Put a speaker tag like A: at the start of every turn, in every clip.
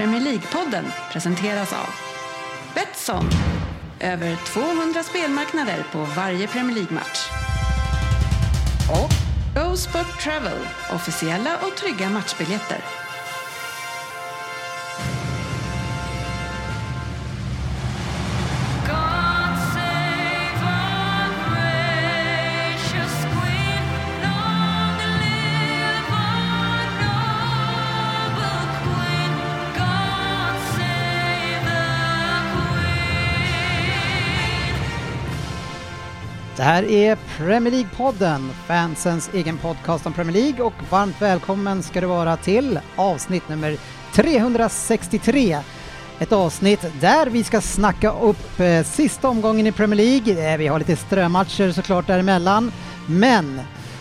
A: Premier League-podden presenteras av Betsson. Över 200 spelmarknader på varje Premier League-match. Och Go Sport Travel. Officiella och trygga matchbiljetter.
B: Det här är Premier League-podden, fansens egen podcast om Premier League och varmt välkommen ska du vara till avsnitt nummer 363. Ett avsnitt där vi ska snacka upp eh, sista omgången i Premier League. Eh, vi har lite strömatcher såklart däremellan, men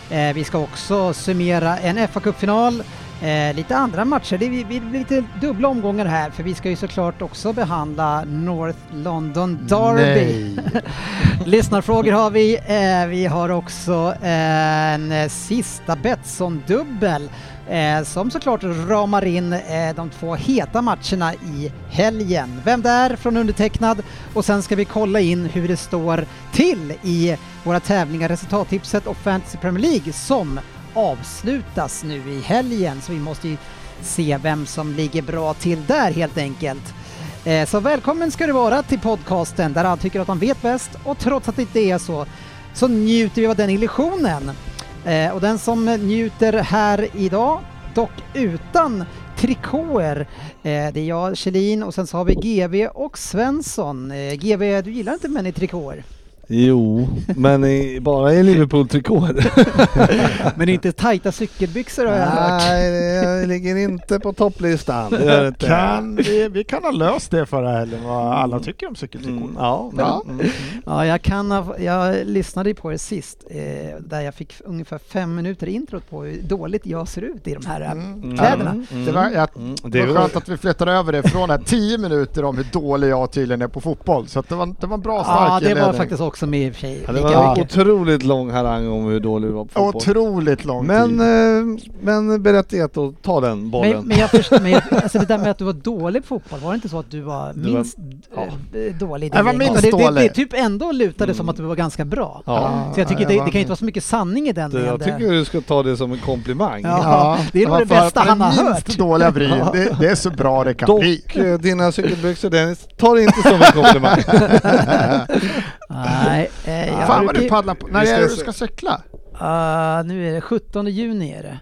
B: eh, vi ska också summera en FA-cupfinal Eh, lite andra matcher, det blir, lite dubbla omgångar här för vi ska ju såklart också behandla North London Derby. Lyssnarfrågor har vi. Eh, vi har också eh, en eh, sista Betsson-dubbel eh, som såklart ramar in eh, de två heta matcherna i helgen. Vem det är från undertecknad och sen ska vi kolla in hur det står till i våra tävlingar, resultattipset och Fantasy Premier League som avslutas nu i helgen så vi måste ju se vem som ligger bra till där helt enkelt. Eh, så välkommen ska du vara till podcasten där alla tycker att de vet bäst och trots att det inte är så så njuter vi av den illusionen. Eh, och den som njuter här idag, dock utan trikåer, eh, det är jag, Kjellin och sen så har vi GV och Svensson. GV, du gillar inte män i trikåer?
C: Jo, men i, bara i Liverpool-trikåer.
B: Men inte tajta cykelbyxor har jag hört.
C: Nej, jag ligger inte på topplistan. Det gör det inte.
D: Kan vi, vi kan ha löst det förra helgen, vad alla tycker om cykeltrikåer.
C: Mm, ja,
D: Ja.
C: Mm, mm.
B: Ja, jag kan ha, jag lyssnade på er sist eh, där jag fick ungefär fem minuter introt på hur dåligt jag ser ut i de här eh,
D: Mm.
B: kläderna.
C: Mm,
D: Det var, jag,
C: mm.
D: det
C: Det
D: var skönt att vi flyttade över det från här 10 minuter om hur dålig jag tydligen är på fotboll. Så att det, var, det var en bra stark
B: Ja, det var faktiskt också med i och för sig.
C: Ja, det var en
B: mycket.
C: otroligt lång harang om hur dålig du var på fotboll.
D: Otroligt lång
C: Men,
D: tid.
C: eh, men berättigat att ta den bollen.
B: Men, men jag förstår, men jag, alltså det där med att du var dålig på fotboll, var det inte så att du var
C: Det var-
B: minst
C: ja.
B: eh, dålig?
D: Jag var minst
B: gäng? det, det,
D: dålig.
B: det typ ändå lutade
C: Mm.
B: som att du var ganska bra.
C: ja.
B: Så jag tycker
D: Ja,
B: det,
D: jag
B: det kan ju
D: var-
B: inte vara så mycket sanning i den.
C: Det, jag tycker du ska ta det som en komplimang.
B: Ja. det är nog
D: var
B: det bästa han har
D: minst
B: hört.
D: dåliga Bryn. Det, det är så bra det kan
C: Dock,
D: bli.
C: eh, dina cykelbyxor Dennis, ta det inte som en komplimang.
B: Nej, eh, jag
D: Fan vad du paddlar på. När är det du ska cykla?
B: Ah, nu är det 17 juni är det.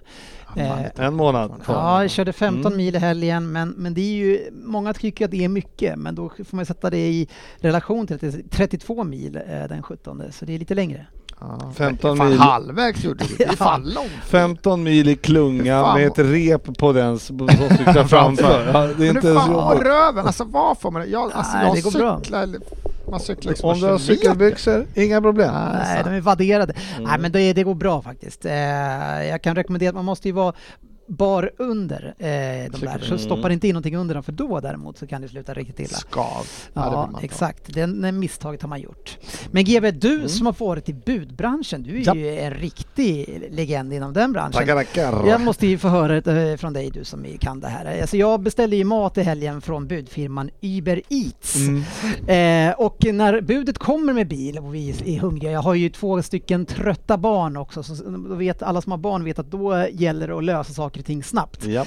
B: Eh,
C: en månad kvar.
B: Ja, jag körde 15
C: Mm.
B: mil i helgen, men, men det är ju, många tycker att det är mycket, men då får man sätta det i relation till att det är 32 mil eh, den 17, så det är lite längre.
D: Ja.
C: 15
D: Fan,
C: mil.
D: halvvägs gjorde du. Det fan långt.
C: 15 mil i klunga
D: Fan
C: med ett rep på den som cyklar framför. Ja, det är
D: Men
C: inte
D: fan vad
C: jobbigt.
D: röven, alltså vad får man jag, alltså,
B: Nej,
D: jag
B: det går bra.
D: Man cyklar liksom
C: Om du har cykelbyxor, inga problem.
B: Nej, de är vadderade.
C: Mm.
B: Nej, men det, det går bra faktiskt. Eh, jag kan rekommendera att man måste ju vara bar under eh, de där, så stoppar inte in någonting under dem, för då däremot så kan det sluta riktigt illa.
D: Skav. Ja, det
B: Ja, exakt. Den, misstaget har man gjort. Men GW, du
C: Mm.
B: som har varit i budbranschen, du är
D: Ja.
B: ju en riktig legend inom den branschen.
C: Tackar, tackar.
B: Jag måste ju få höra eh, från dig du som kan det här. Alltså jag beställde ju mat i helgen från budfirman Uber Eats.
C: Mm.
B: Eh, och när budet kommer med bil och vi är hungriga, jag har ju två stycken trötta barn också, så vet, alla som har barn vet att då gäller det att lösa saker och ting snabbt.
C: Ja.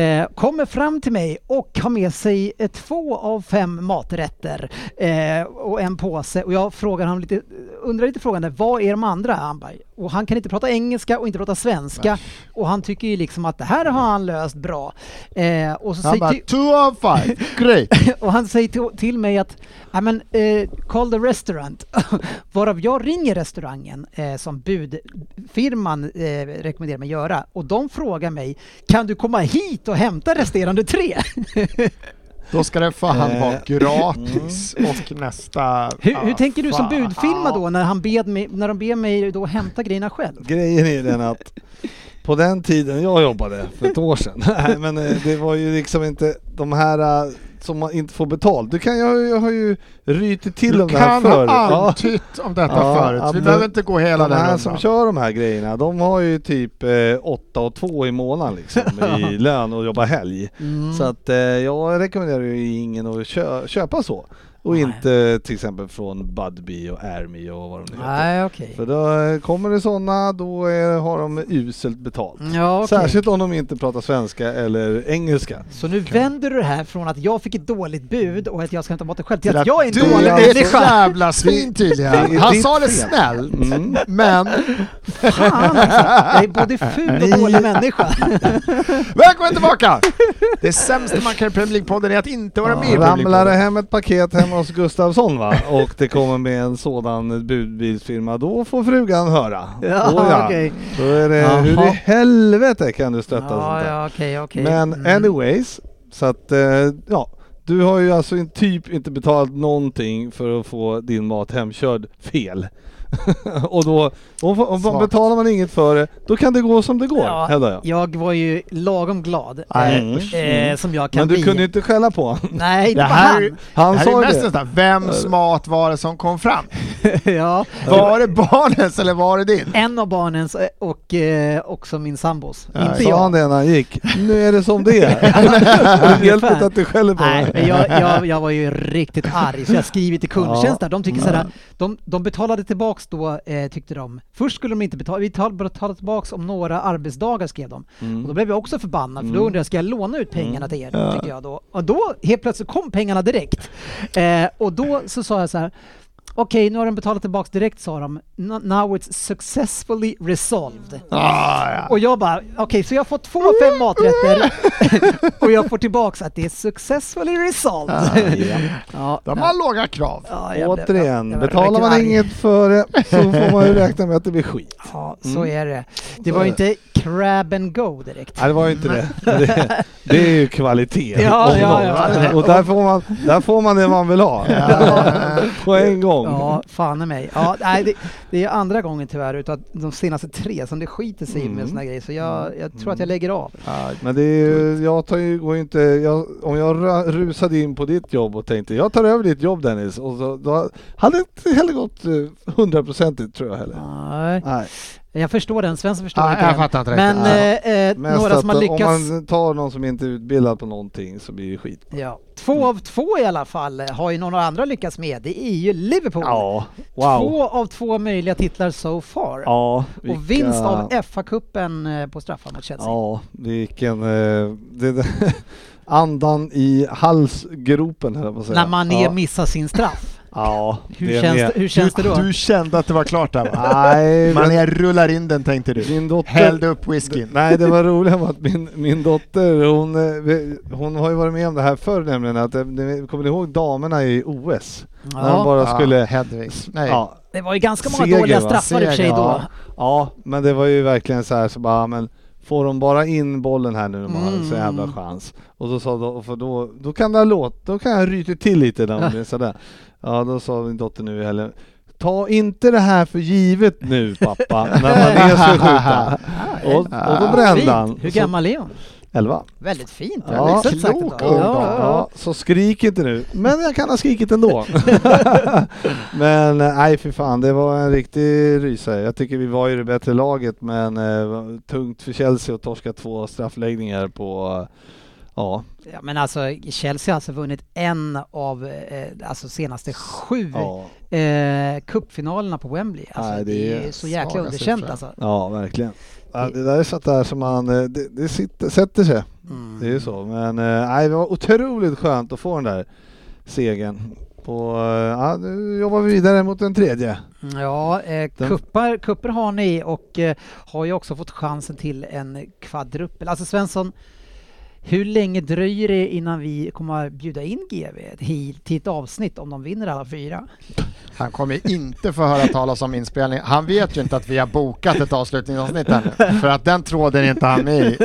B: Eh, kommer fram till mig och har med sig eh, två av fem maträtter eh, och en påse och jag frågar honom lite, undrar lite frågande, vad är de andra? Han bara, och han kan inte prata engelska och inte prata svenska och han tycker ju liksom att det här har han löst bra. Eh, och, så
D: Han
B: säger
D: bara,
B: till,
D: two of five, great.
B: och han säger till, mig att ja, men, eh, call the restaurant. Varav jag ringer restaurangen eh, som budfirman eh, rekommenderar mig göra och de frågar mig kan du komma hit och hämta resterande tre?
D: Då ska det fan
C: Eh,
D: vara gratis och nästa...
B: hur, hur tänker du som
D: fan.
B: budfirma då när, han bed mig, när de ber mig då hämta grejerna själv?
C: Grejen är den att på den tiden jag jobbade för ett år sedan. Nej, men eh, det var ju liksom inte de här eh, som man inte får betalt. Du kan, jag, jag har ju rytit till
D: Du
C: om det här
D: kan
C: förr.
D: ha
C: Ja.
D: antytt om detta
C: Ja,
D: förut.
C: ja,
D: Vi behöver inte gå hela
C: de
D: den
C: här som
D: rundan.
C: kör de här grejerna, de har ju typ eh, 8 och 2 i månaden liksom i lön och jobbar helg.
B: Mm.
C: Så att eh, jag rekommenderar ju ingen att kö köpa så. Och
B: Nej.
C: inte till exempel från Budbee och Airme och vad de nu heter.
B: Nej, okej.
C: För då kommer det sådana, då är, har de uselt betalt.
B: Ja, okej.
C: Särskilt om de inte pratar svenska eller engelska.
B: Så nu vänder du det här från att jag fick ett dåligt bud och att jag ska hämta maten själv till
D: Till
B: att jag är en
D: du
B: dålig
D: är ett
B: människa.
D: jävla svin
C: Det
D: tydligen.
C: är
D: Han sa det snällt,
C: Mm.
D: men
B: Fan alltså. Jag är både ful och dålig människa.
D: välkommen tillbaka! Det sämsta man kan i Premier League-podden är att inte vara med i Premier
C: Ramlar det
D: League-podden.
C: hem ett paket hemma hos Gustavsson va? och det kommer med en sådan budbilsfirma, då får frugan höra.
B: Ja,
C: Åh,
B: okej.
C: Då är det,
B: Jaha.
C: hur i helvete kan du stötta sånt
B: Ja,
C: där?
B: ja, okej, okej.
C: Men
B: Mm.
C: anyways, så att eh, ja, du har ju alltså typ inte betalat någonting för att få din mat hemkörd fel. och då, och, och,
D: Svagt.
C: betalar man inget för det, då kan det gå som det går,
B: Ja,
C: hävdar jag.
B: Jag var ju lagom glad,
C: Mm.
B: eh, eh, som jag kan
C: Men du
B: bli.
C: kunde ju inte skälla på honom.
B: Nej, det
D: Det
B: var
D: här,
B: han.
C: Han
D: det här är
C: sa ju
D: mest
C: det.
D: där, vems mat var det som kom fram?
B: ja.
D: Var det barnens eller var det din?
B: En av barnens eh, och eh, också min sambos.
D: Ja,
B: Inte
C: Sa
B: jag.
C: han det när han gick? Nu är det som det är. och det hjälper inte att du skäller på
B: Nej, men jag, jag, jag var ju riktigt arg så jag skrivit till kundtjänst där. De tycker sådär, de, de betalade tillbaks då, eh, tyckte de. Först skulle de inte betala, vi tal- betalade tillbaks om några arbetsdagar skrev de.
C: Mm.
B: Och då blev jag också förbannad för då undrade jag, ska jag låna ut pengarna till er?
C: Ja.
B: Tycker jag då. Och då helt plötsligt kom pengarna direkt. Eh, och då så sa jag så här. Okej, nu har de betalat tillbaks direkt sa de. "N- Now it's successfully resolved.
D: Ah, ja.
B: Och jag bara, okej så jag fått två av fem maträtter och jag får tillbaks att det är successfully resolved.
C: Ja.
B: Ja,
D: De har låga krav.
B: ja, jag blev-
C: Återigen,
B: jag blev
C: betalar
B: riktigt
C: man
B: arg.
C: inget för det så får man ju räkna med att det blir skit.
B: Ja, så
C: Mm.
B: är det. Det var ju inte crab and go direkt.
C: Nej det var ju inte det. det. Det är ju kvalitet.
B: Ja, ja, ja.
C: Och där får, man, där får man det man vill ha. På en gång.
B: Ja, fan i mig. Ja, nej, det, det är andra gången tyvärr utav de senaste tre som det skiter sig
C: Mm.
B: med såna grejer. Så jag, jag tror att jag lägger av.
D: Ja,
C: Men det är jag tar ju, går inte, jag, om jag rusade in på ditt jobb och tänkte jag tar över ditt jobb Dennis, och så, då hade det inte heller gått eh, hundraprocentigt tror jag heller.
B: Nej,
C: Nej.
B: jag förstår den. Svensson förstår
D: Ja,
B: inte
D: jag
B: den.
D: fattar inte
B: Men
D: riktigt.
B: eh, eh,
C: Mest
B: några
C: att
B: som har lyckats...
C: om man tar någon som inte är utbildad på någonting så blir det skit.
B: Ja. Två av två i alla fall har ju några andra lyckats med. Det är ju Liverpool.
C: Ja, wow.
B: Två av två möjliga titlar so far.
C: Ja,
B: Och vinst av FA-cupen eh, på straffar mot Chelsea.
C: Ja, vilken... Eh, det, andan i halsgropen höll jag på att säga.
B: När man
C: ja.
B: missar sin straff.
C: Ja,
B: Hur
C: det
B: känns, det, hur känns det då?
D: Du kände att det var klart där va?
C: Nej,
D: Man
C: men
D: är rullar in den tänkte du.
C: min dotter...
D: Hällde upp whiskyn.
C: Nej, det var roligt att min, min dotter, hon, eh, hon har ju varit med om det här förr nämligen, att eh, kommer ni ihåg damerna i OS? När de bara skulle...
D: Hedvigs. Nej.
C: Ja,
B: Det var ju ganska många
C: Seger,
B: dåliga straffar i och för sig då.
D: ja.
C: ja, men det var ju verkligen så här så bara, men får de bara in bollen här nu, de har en så
B: Mm.
C: jävla chans. Och då sa då, för då, då kan det ha låt, då kan jag ryta till lite när de blir sådär. Ja, då sa min dotter nu i helgen, ta inte det här för givet nu pappa, när man är så skjuta. Och, och då brände han.
B: Hur gammal är hon?
C: Elva.
B: Väldigt fint.
C: Ja,
B: sagt
D: klok ung
B: ja, ja,
C: Ja, så skrik inte nu. Men jag kan ha skrikit ändå. men eh, nej för fan, det var en riktig rysare. Jag tycker vi var ju det bättre laget men eh, tungt för Chelsea att torska två straffläggningar på eh, Ja,
B: ja. Men alltså Chelsea har alltså vunnit en av eh, alltså senaste sju
C: ja,
B: eh, cupfinalerna på Wembley. Alltså,
C: Nej,
B: det,
C: det
B: är så jäkla underkänt alltså.
C: ja verkligen. Ja, det där är sånt där som man, eh, det, det sitter, sätter sig.
B: Mm.
C: Det är ju så. Men eh, nej, det var otroligt skönt att få den där segern. På, eh, ja, nu jobbar vi vidare mot den tredje.
B: Ja, eh, kuppar, kuppar har ni och eh, har ju också fått chansen till en kvadruppel. Alltså Svensson, hur länge dröjer det innan vi kommer att bjuda in GV till ett avsnitt om de vinner alla fyra?
D: Han kommer inte få höra talas om inspelning. Han vet ju inte att vi har bokat ett avslutningsavsnitt ännu. För att den tråden är inte han med i.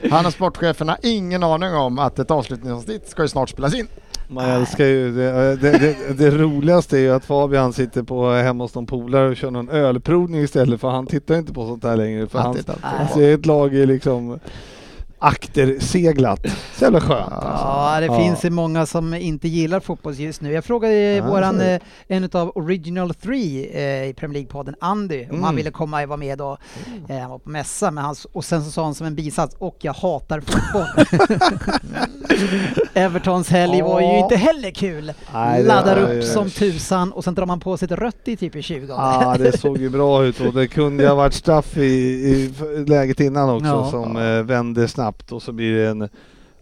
D: Han och sportchefen har ingen aning om att ett avslutningsavsnitt ska ju snart spelas in.
C: Man älskar ju det, det, det, det roligaste är ju att Fabian sitter på hemma hos någon polare och kör någon ölprovning istället för han tittar inte på sånt här längre för
D: Han
C: hans, hans eget lag är liksom akterseglat. Så jävla skönt. alltså.
B: Ja, det
C: Ja.
B: finns många som inte gillar fotboll just nu. Jag frågade
C: Ja,
B: våran, eh, en av Original Three eh, i Premier League-podden, Andy, om han
C: Mm.
B: ville komma och vara med då. Eh, han var på mässa, men han, och sen så sa han som en bisats, och jag hatar fotboll. Evertons helg var ju
C: Ja.
B: inte heller kul.
C: Nej,
B: Laddar upp
C: aj,
B: som tusan och sen drar man på sig ett rött i typ i 20
C: Ja, det såg ju bra ut och det kunde ju ha varit straff i, i läget innan också
B: Ja.
C: som eh, vände snabbt och så blir det en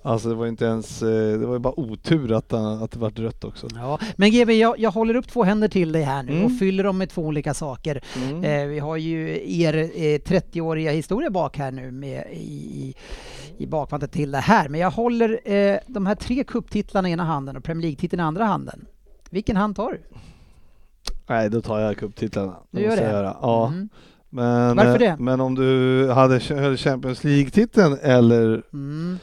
C: Alltså det var inte ens, eh, det var ju bara otur att, han- att det vart rött också.
B: Ja, men GB, jag, jag håller upp två händer till dig här nu
C: Mm.
B: och fyller dem med två olika saker.
C: Mm.
B: Eh, vi har ju er eh, 30-åriga historia bak här nu med i, i, bakvantet till det här. Men jag håller eh, de här tre kupptitlarna i ena handen och Premier League-titeln i andra handen. Vilken hand tar du?
C: Nej, då tar jag cuptitlarna.
B: Du gör det?
C: Ja.
B: Mm.
C: Men,
B: Varför
C: eh,
B: det?
C: men om du hade Champions League-titeln eller,
B: Mm.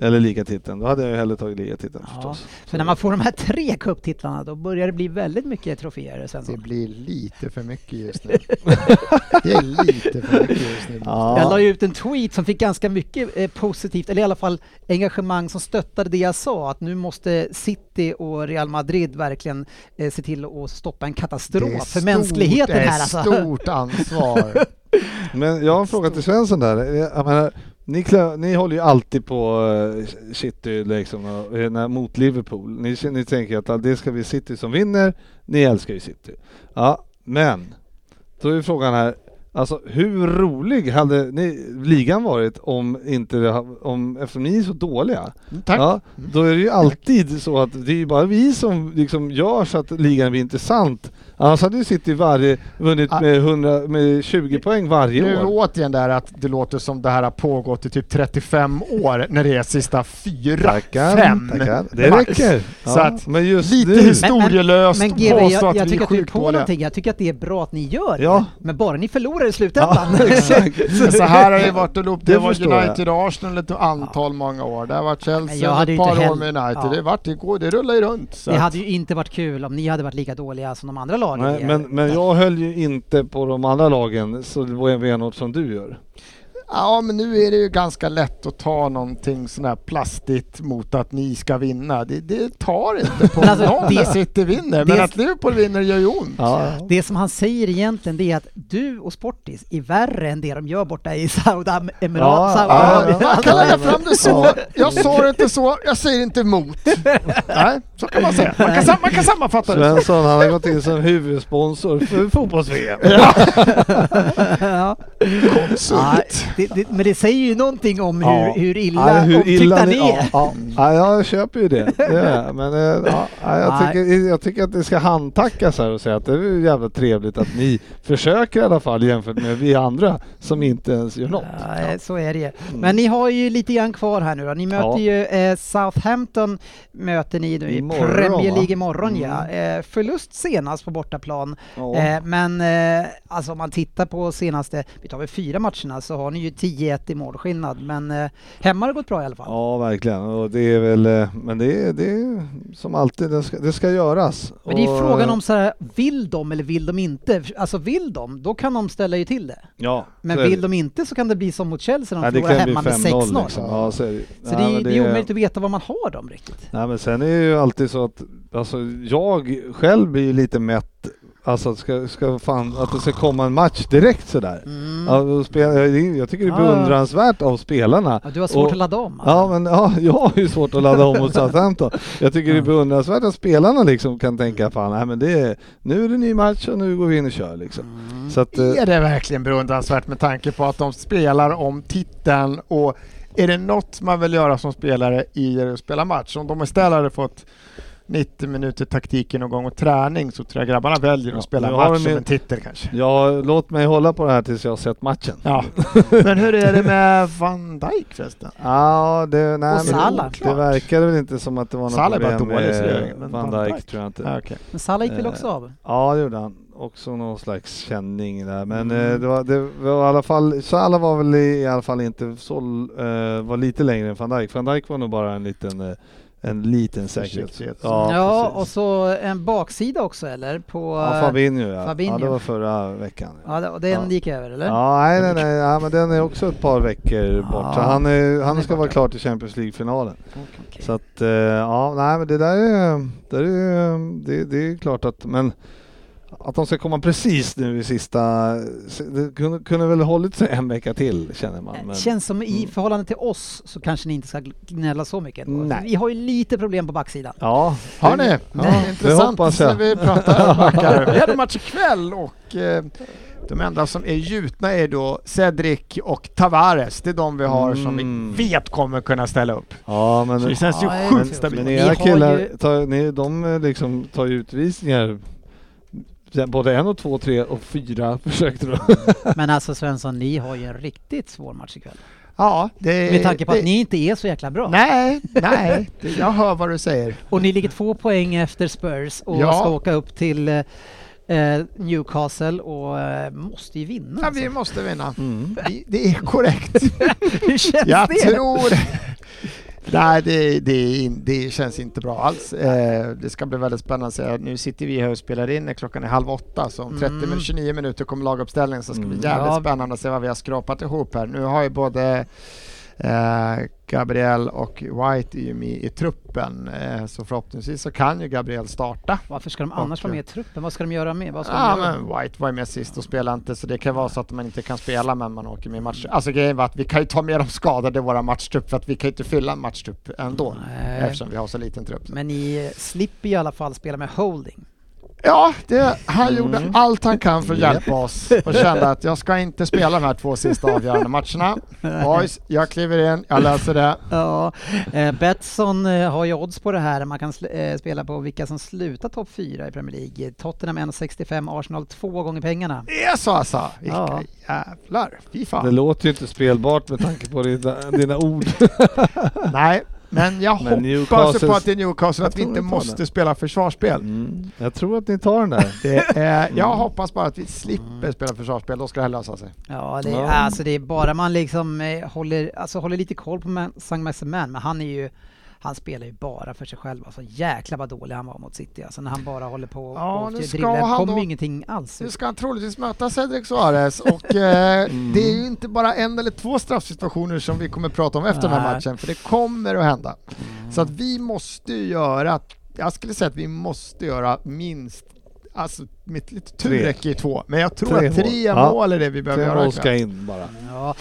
C: Eller ligatiteln, då hade jag ju hellre tagit ligatiteln
B: Ja.
C: förstås.
B: För när man får de här tre kupptitlarna då börjar det bli väldigt mycket troféer
D: Det
B: Svensson.
D: blir lite för mycket just nu. Det är lite för mycket just nu.
C: Ja.
B: Jag la ju ut en tweet som fick ganska mycket eh, positivt, eller i alla fall engagemang som stöttade det jag sa, att nu måste City och Real Madrid verkligen eh, se till att stoppa en
D: Det är
B: katastrof för
D: stort-
B: mänskligheten
D: det är
B: här alltså.
D: stort ansvar.
C: Men jag har en fråga till Svensson där. Jag menar, ni, klö, ni håller ju alltid på uh, City liksom, när- mot Liverpool. Ni, ni tänker att ah, det ska bli City som vinner. Ni älskar ju City. Ja, men då är frågan här. Alltså hur rolig hade ni, ligan varit om inte det om, eftersom ni är så dåliga?
D: Tack.
C: Ja, då är det ju alltid så att det är ju bara vi som liksom gör så att ligan blir intressant. Annars hade ju City varje, vunnit
D: Ah.
C: med, 100, med 20 poäng varje
D: Nu
C: år.
D: återigen där att det låter som det här har pågått i typ 35 år när det är sista fyra,
C: Tackar,
D: fem
C: tackar. Det
D: max.
C: räcker.
D: Så att
C: men just
D: Lite
C: nu,
D: historielöst
B: Men GB,
D: påstå
B: jag,
D: att
B: jag
D: vi
B: tycker
D: är
B: att du är på
D: dåliga.
B: någonting. Jag tycker att det är bra att ni gör det.
C: Ja.
B: Men bara ni förlorar i
C: Ja,
B: slutändan.
C: exakt.
D: Så här har det varit och loop. Det,
C: Det
D: var. United och Arsenal ett antal många år. Det har varit
B: Men jag
D: Chelsea
B: hade
D: ett par år med United.
B: ja.
D: Det, det, går, det rullar ju runt. Så
B: Det
D: att-
B: hade ju inte varit kul om ni hade varit lika dåliga som de andra lagen.
C: Nej, men, men jag höll ju inte på de andra lagen så benhårt som du gör.
D: Ja, men nu är det ju ganska lätt att ta någonting sån här plastigt mot att ni ska vinna. Det, det tar inte på
B: alltså,
D: någon
B: det-
D: när City vinner, men
B: det-
D: att Liverpool vinner gör ju ont.
C: Ja.
B: Det som han säger egentligen det är att du och Sportis är värre än det de gör borta i Saudiemiraten.
C: Ja,
B: Saudi-
C: ja,
D: Ja, man kan lägga fram det så.
C: Ja.
D: Jag sa det inte så, jag säger inte emot. Nej, så kan man säga. Man kan, man kan sammanfatta det så.
C: Svensson han har gått in som huvudsponsor för fotbolls-VM.
B: ja.
D: Konsult.
B: Det, det, men det säger ju någonting om hur,
C: Ja.
B: hur illa
C: Ja, hur
B: omtyckta
C: illa
B: ni är.
C: ja, ja, ja, jag köper ju det. det. Men eh, ja, ja, jag, tycker, jag tycker att det ska handtackas här och säga att det är jävligt trevligt att ni försöker i alla fall jämfört med vi andra som inte ens gör något.
B: Ja, så är det ju. Men ni har ju lite grann kvar här nu då. Ni möter
C: Ja.
B: ju eh, Southampton möter ni nu i
C: Imorgon,
B: Premier? League imorgon
C: Mm.
B: ja. Eh, förlust senast på bortaplan.
C: Ja.
B: Eh, men eh, alltså om man tittar på senaste, vi tar väl fyra matcherna så har ni ju 10-1 i målskillnad. Men eh, hemma har det gått bra i alla fall.
C: Ja, verkligen. Och det är väl, eh, men det är, det är som alltid, det ska, det ska göras.
B: Men det är
C: Och,
B: frågan om så här, vill de eller vill de inte? Alltså vill de, då kan de ställa ju till det.
C: Ja,
B: Men vill de inte så kan det bli som mot Chelsea, de
C: det
B: förlorar hemma med
C: 5-0
B: 6-0.
C: liksom. Ja, så är det.
B: Så
C: Nej,
B: det, det är omöjligt att veta vad man har dem riktigt.
C: Nej men sen är det ju alltid så att alltså, jag själv blir ju lite mätt Alltså att, ska, ska fan, att det ska komma en match direkt sådär.
B: Mm.
C: Spela, jag tycker det är beundransvärt av spelarna.
B: Ja, du har svårt
C: Och-
B: att ladda om. Alltså.
C: Ja men ja, jag har ju svårt att ladda om mot Southampton. Jag tycker det är beundransvärt att spelarna liksom kan tänka fan, nej men det är, nu är det ny match och nu går vi in och kör liksom.
B: Mm.
C: Så att, eh,
D: Är det verkligen beundransvärt med tanke på att de spelar om titeln och är det något man vill göra som spelare i att spela match? Om de istället hade fått 90 minuter taktiken och gång och träning så tror jag grabbarna väljer
C: Ja,
D: att spela
C: nu har
D: match som en titel kanske.
C: ja, låt mig hålla på det här tills jag har sett matchen.
D: Ja. Men hur är det med Van Dijk förresten?
C: Ja, det, nej,
B: Och
C: men
B: Salah.
C: det verkade väl inte som att det var något
D: Salah
C: problem
D: dålig, det
C: med
D: men
C: Van
D: Van
C: Dijk
D: Dijk.
C: tror jag inte.
D: Ja, okej.
B: Men Salah gick väl
C: Eh,
B: också av?
C: Ja, det gjorde han. Också någon slags känning där. Men
D: Mm.
C: eh, det, var, det var i alla fall, Salah var väl i, i alla fall inte så, eh, var lite längre än van Dijk. Van Dijk var nog bara en liten, en liten säkerhet. Ja,
B: Ja, och så en baksida också eller? På,
C: ja, Fabinho ja.
B: Fabinho.
C: ja. Det var förra veckan.
B: Ja, och den
C: Ja.
B: gick över eller?
C: Ja, nej, nej, nej, ja, men den är också ett par veckor bort. Så
B: Ja.
C: han, är, han ska vara klar till Champions League-finalen.
B: Okej.
C: Så att, eh, ja, nej men det där är, det, är, det, det är klart att, men att de ska komma precis nu i sista, det kunde, kunde väl hållit sig en vecka till känner man. Men,
B: Känns som i
C: Mm.
B: förhållande till oss så kanske ni inte ska gnälla så mycket ändå.
C: Nej.
B: Vi har ju lite problem på backsidan.
C: ja,
D: Har ni?
C: Ja,
D: det intressant när
C: jag.
D: vi pratar backar. Vi hade match ikväll och eh, de enda som är gjutna är då Cedric och Tavares. Det är de vi har som
C: Mm.
D: vi vet kommer kunna ställa upp.
C: ja men,
D: Så det känns ju
B: Ja,
D: sjukt stabilt.
C: men era killar,
B: ju-
C: tar, ni, de eh, liksom tar ju utvisningar både en och två, tre och fyra försökte de.
B: Men alltså Svensson, ni har ju en riktigt svår match ikväll.
D: Ja, det,
B: Med tanke på
D: det,
B: att ni inte är så jäkla bra.
D: Nej, nej, det, jag hör vad du säger.
B: Och ni ligger två poäng efter Spurs och
D: Ja.
B: ska åka upp till eh, eh, Newcastle och eh, måste ju vinna.
D: Ja,
B: alltså.
D: vi måste vinna.
C: Mm.
D: Vi- Det är korrekt.
B: Hur känns
D: Jag
B: det?
D: tror... Nej, det, det, det känns inte bra alls. Eh, det ska bli väldigt spännande att se. Nu sitter vi här och spelar in när klockan är halv åtta, så om 30
B: Mm.
D: min- 29 minuter kommer laguppställningen så ska det bli
C: Mm.
D: jävligt
B: Ja.
D: spännande att se vad vi har skrapat ihop här. Nu har ju både eh, Gabriel och White är ju med i truppen, eh, så förhoppningsvis så kan ju Gabriel starta.
B: Varför ska de annars
D: Och-
B: vara med i truppen? Vad ska de göra med? Vad ska
D: Ja,
B: göra?
D: men White var ju med sist och spelade inte, så det kan vara så att man inte kan spela men man åker med i match. Alltså grejen var att vi kan ju ta med de skadade i våra matchtrupp för att vi kan ju inte fylla en matchtrupp ändå
B: Nej.
D: eftersom vi har så liten trupp.
B: Men ni slipper i alla fall spela med holding.
D: Ja, det, han
C: Mm.
D: gjorde allt han kan för att hjälpa oss och kände att jag ska inte spela de här två sista avgörande matcherna. Boys, jag kliver in, jag löser det.
B: Ja, eh, Betsson eh, har ju odds på det här. Man kan eh, spela på vilka som slutar topp 4 i Premier League. Tottenham 1,65, Arsenal två gånger pengarna.
D: Det är så alltså! Vilka
B: Ja.
D: jävlar! Fy
C: Det
D: fan!
C: låter ju inte spelbart med tanke på dina, dina ord.
D: Nej, men jag
C: Men
D: hoppas på att det är Newcastle att vi inte måste
C: det.
D: spela försvarsspel.
C: Mm. Jag tror att ni tar den där.
D: Det är, jag hoppas bara att vi slipper spela försvarsspel, då ska det här lösa sig.
B: Ja, det,
C: Ja.
B: Alltså det är bara man liksom eh, håller, alltså håller lite koll på Maximin, men han är ju han spelar ju bara för sig själv. Alltså jäkla vad dålig han var mot City. Alltså när han bara håller på
D: Ja,
B: och
D: nu ska
B: dribblar.
D: han
B: kommer
D: då-
B: ju ingenting alls
D: Nu ska han troligtvis möta Cedric Suarez och eh,
C: Mm.
D: det är ju inte bara en eller två straffsituationer som vi kommer prata om efter den här
B: Nej.
D: matchen, för det kommer att hända. Så att vi måste ju göra, jag skulle säga att vi måste göra minst, alltså mitt lite tur
C: Tre.
D: räcker ju två, men jag tror
C: Tre
D: att tre
C: mål.
D: Mål är det vi behöver
C: Tre
D: göra.
C: mål
D: ikväll.
C: ska in bara.
B: Ja,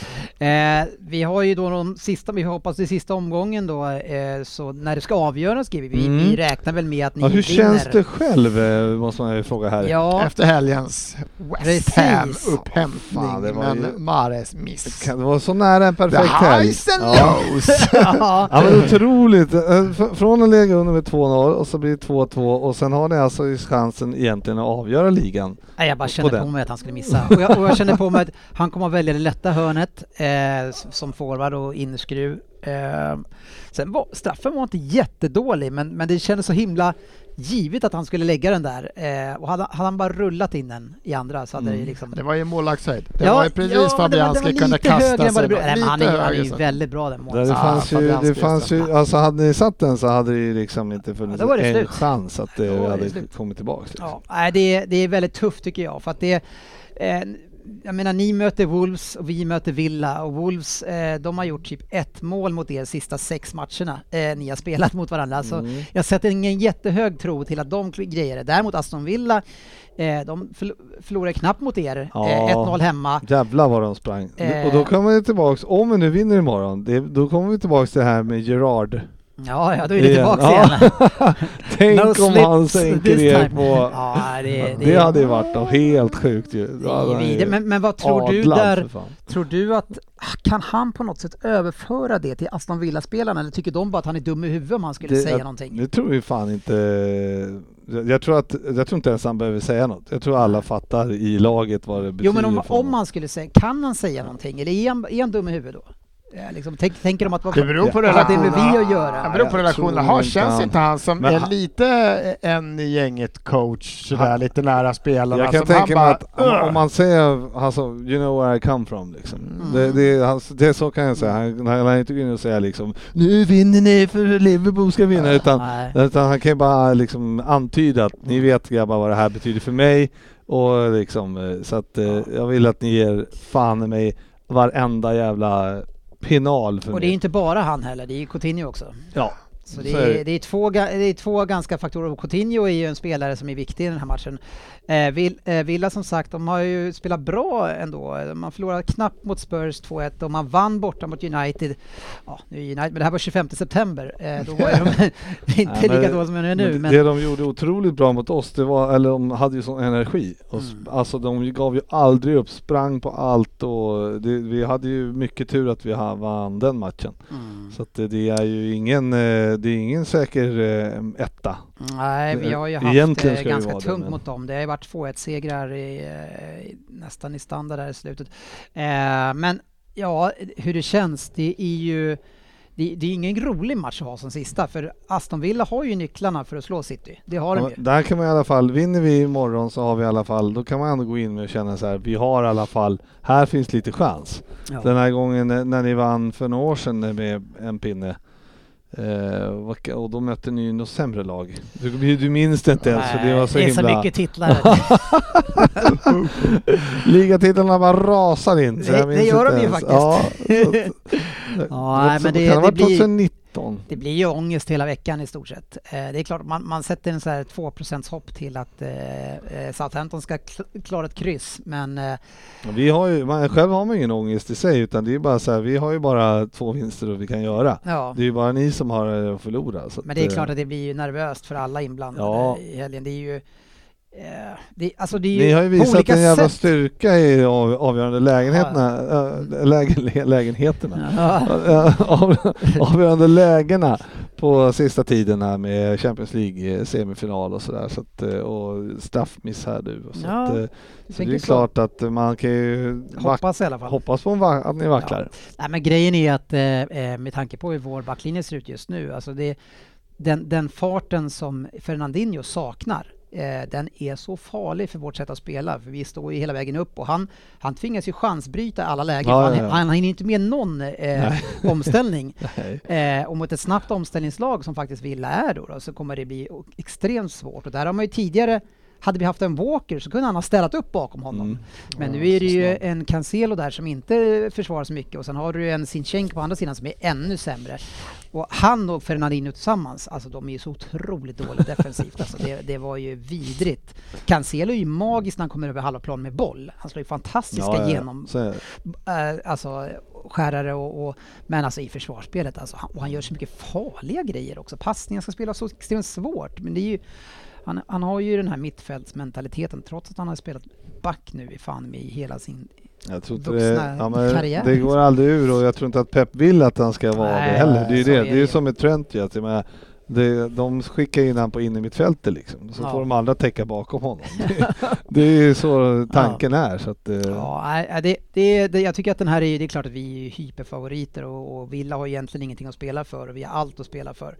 B: eh, vi har ju då de sista, vi hoppas i sista omgången då, eh, så när det ska avgöras skriver vi,
C: Mm.
B: vi räknar väl med att ni
C: Ja, hur
B: vinner.
C: känns det själv, eh, måste man ju fråga här.
B: Ja,
D: Efter helgens West
B: Precis.
D: Ham
C: Fan,
D: upphämtning,
C: det var
D: men
C: ju-
D: Mares miss.
C: Kan det vara så nära en
D: The
C: perfekt helg?
D: highs and
C: Ja.
D: lows!
B: ja.
C: Ja men otroligt! Eh, Från att lägga under med 2-0 och så blir det 2-2 och sen har ni alltså chansen egentligen att avgöra ligan.
B: Nej, jag bara
C: På
B: kände på,
C: den.
B: mig att han skulle missa. Och jag, och jag kände på mig att han kommer att välja det lätta hörnet eh, som forward och innerskruv. Eh, sen var, straffen var inte jättedålig, men, men det kändes så himla givet att han skulle lägga den där. Eh, och hade, hade han bara rullat in den i andra så hade
C: Mm.
B: det liksom...
D: Det var ju målvaktshöjd. Det
B: Ja,
D: var ju precis
B: ja, det var-
D: Fabianski kunde kasta sig.
B: Nej, men han är, han är ju väldigt bra den målet.
C: det,
D: Ah,
C: fanns ju, det fanns ju, alltså hade ni satt den så hade det ju liksom inte funnits
B: Ja,
C: en
B: slut.
C: chans att det
B: det
C: hade
B: slut.
C: kommit tillbaks. Liksom.
B: Ja, nej, det, är- det är väldigt tufft tycker jag för att det eh, jag menar ni möter Wolves och vi möter Villa och Wolves eh, de har gjort typ ett mål mot er sista sex matcherna eh, ni har spelat mot varandra. Så
C: Mm.
B: jag sätter ingen jättehög tro till att de grejer det. Däremot Aston Villa, eh, de förl- förlorar knappt mot er.
C: Ja.
B: Eh, 1-0 hemma.
C: Jävlar vad de sprang.
B: Eh.
C: Och då kommer vi tillbaks, om vi nu vinner imorgon, det, då kommer vi tillbaks till det här med Gerard.
B: Ja, ja, då är det
C: Igen.
B: tillbaka
C: Ja.
B: igen.
C: Tänk
B: No
C: om han sänker er på...
B: Ja, det,
C: Det hade ju varit något helt sjukt ju.
B: Det men, men vad tror du där? Tror du att, kan han på något sätt överföra det till Aston Villa-spelarna eller tycker de bara att han är dum i huvudet om han skulle
C: Det-
B: säga
C: jag-
B: någonting?
C: Det tror vi fan inte... Jag, tror att, jag tror inte ens han behöver säga något. Jag tror alla fattar i laget vad det betyder
B: Jo men om, om han skulle säga, kan han säga någonting eller är han, är han dum i huvudet då? Eh, Liksom, tänk, tänker de att vad
D: Det beror på
B: vad har det med
D: relationerna.
B: vi att
D: Det
B: göra?
D: beror på relationen. Har, känns inte han som
C: Men
D: är
C: han-
D: lite en i gänget coach, sådär
C: Han-
D: lite nära spelarna?
C: Jag kan tänka mig att om, om man säger alltså, you know where I come from liksom.
B: Mm.
C: Det, det, han, det är så kan jag säga. Han, han han inte gå in och säga liksom nu vinner ni för Liverpool ska vinna utan, utan han kan ju bara liksom antyda att ni vet grabbar vad det här betyder för mig och liksom eh, så att eh, jag vill att ni ger fan i mig varenda jävla penal för
B: Och det är
C: mig.
B: inte bara han heller, det är ju Coutinho också.
C: Ja,
B: Så det
C: är det.
B: är två, det är två ganska faktorer. Och Coutinho är ju en spelare som är viktig i den här matchen. Eh, Vill, eh, Villa som sagt, de har ju spelat bra ändå. Man förlorade knappt mot Spurs 2-1 och man vann borta mot United. Ja, nu är United, men det här var 25 september. Eh, då var de inte
C: men-
B: lika dåliga som de är nu.
C: Men
B: Men,
C: Det de gjorde otroligt bra mot oss, det var, eller de hade ju sån energi. Och,
B: Mm.
C: Alltså de gav ju aldrig upp, sprang på allt och det, vi hade ju mycket tur att vi vann den matchen.
B: mm.
C: Så att det, det är ju ingen, eh, det är ingen säker eh, etta.
B: Nej, vi har ju haft
C: Egentligen
B: eh, ganska tungt
C: men-
B: mot dem. Det har ju varit 2-1-segrar i, eh, nästan i standard där i slutet. Eh, men ja, hur det känns, det är ju det, det är ingen rolig match att ha som sista, för Aston Villa har ju nycklarna för att slå City. Det har de
C: Ja,
B: ju.
C: Där kan man i alla fall, vinner vi imorgon så har vi i alla fall, då kan man ändå gå in med och känna så här, vi har i alla fall, här finns lite chans.
B: Ja.
C: Den här gången när när ni vann för några år sedan med en pinne eh, och då mötte ni ju något sämre lag. Du, du minns det inte ens för det var så
B: det är
C: himla...
B: så mycket titlar.
C: Ligatitlarna bara rasar in.
B: Det- det gör de ju faktiskt.
C: Ja, så
B: Ja, nej, men det-
C: kan
B: det
C: varit
B: blir-
C: 2019.
B: Det blir ju ångest hela veckan i stort sett. Eh, det är klart, man, man sätter en så här 2 hopp till att eh, eh, Southampton ska kl- klara ett kryss, men
C: Vi har ju, man, själv har man ingen ångest i sig utan det är bara så här, vi har ju bara två vinster och vi kan göra.
B: ja.
C: Det är ju bara ni som har att förlora.
B: Men det är klart att det blir ju nervöst för alla inblandade
C: Ja.
B: i helgen. Det är ju... Eh, det, alltså det
C: Ni har ju visat en jävla
B: sätt.
C: styrka i av, avgörande lägenheterna. äh, lägen, lägenheterna.
B: Ja.
C: Av, avgörande lägena på sista tiden här med Champions League eh, semifinal och sådär. Så att, eh, och straffmiss här nu. Så,
B: Ja,
C: att, eh, så det är
B: så.
C: klart att man kan ju
B: Hoppas i alla fall.
C: hoppas på att ni vacklar.
B: Nej, men grejen är att eh, eh, med tanke på hur vår backlinje ser ut just nu, alltså det, den, den farten som Fernandinho saknar, eh, den är så farlig för vårt sätt att spela, för vi står ju hela vägen upp och han, han tvingas ju chansbryta alla lägen.
C: Ja,
B: han,
C: ja, ja.
B: han hinner inte med någon eh, omställning. Eh, och mot ett snabbt omställningslag som faktiskt Villa är då, då så kommer det bli extremt svårt. Och där har man ju tidigare, hade vi haft en Walker så kunde han ha ställt upp bakom honom.
C: Mm.
B: Men nu är det ju en Cancelo där som inte försvarar så mycket och sen har du en Sinchenko på andra sidan som är ännu sämre. Och han och Fernandinho tillsammans, alltså de är ju så otroligt dåliga defensivt. Alltså det, det var ju vidrigt. Cancelo är ju magisk när han kommer över halva plan med boll. Han slår ju fantastiska
C: Ja, ja,
B: genom
C: Så
B: eh, alltså skärare och, och men alltså i försvarsspelet alltså, han, och han gör så mycket farliga grejer också. Passningar ska spelas så extremt svårt, men det är ju han, han har ju den här mittfältsmentaliteten trots att han har spelat back nu i fan i hela sin...
C: Jag tror inte det, ja,
B: karriär,
C: det
B: liksom.
C: går aldrig ur och jag tror inte att Pep vill att han ska vara
B: Nej,
C: det heller. Det är ju
B: så
C: det. Det är ju som med Trent ju, det, de skickar in han på in i mittfältet liksom. Så
B: Ja.
C: får de andra täcka bakom honom. Det, det är så tanken är. Så att, eh,
B: Ja, det, det, det, jag tycker att den här är, det är klart att vi är hyperfavoriter och, och Villa har egentligen ingenting att spela för och vi har allt att spela för.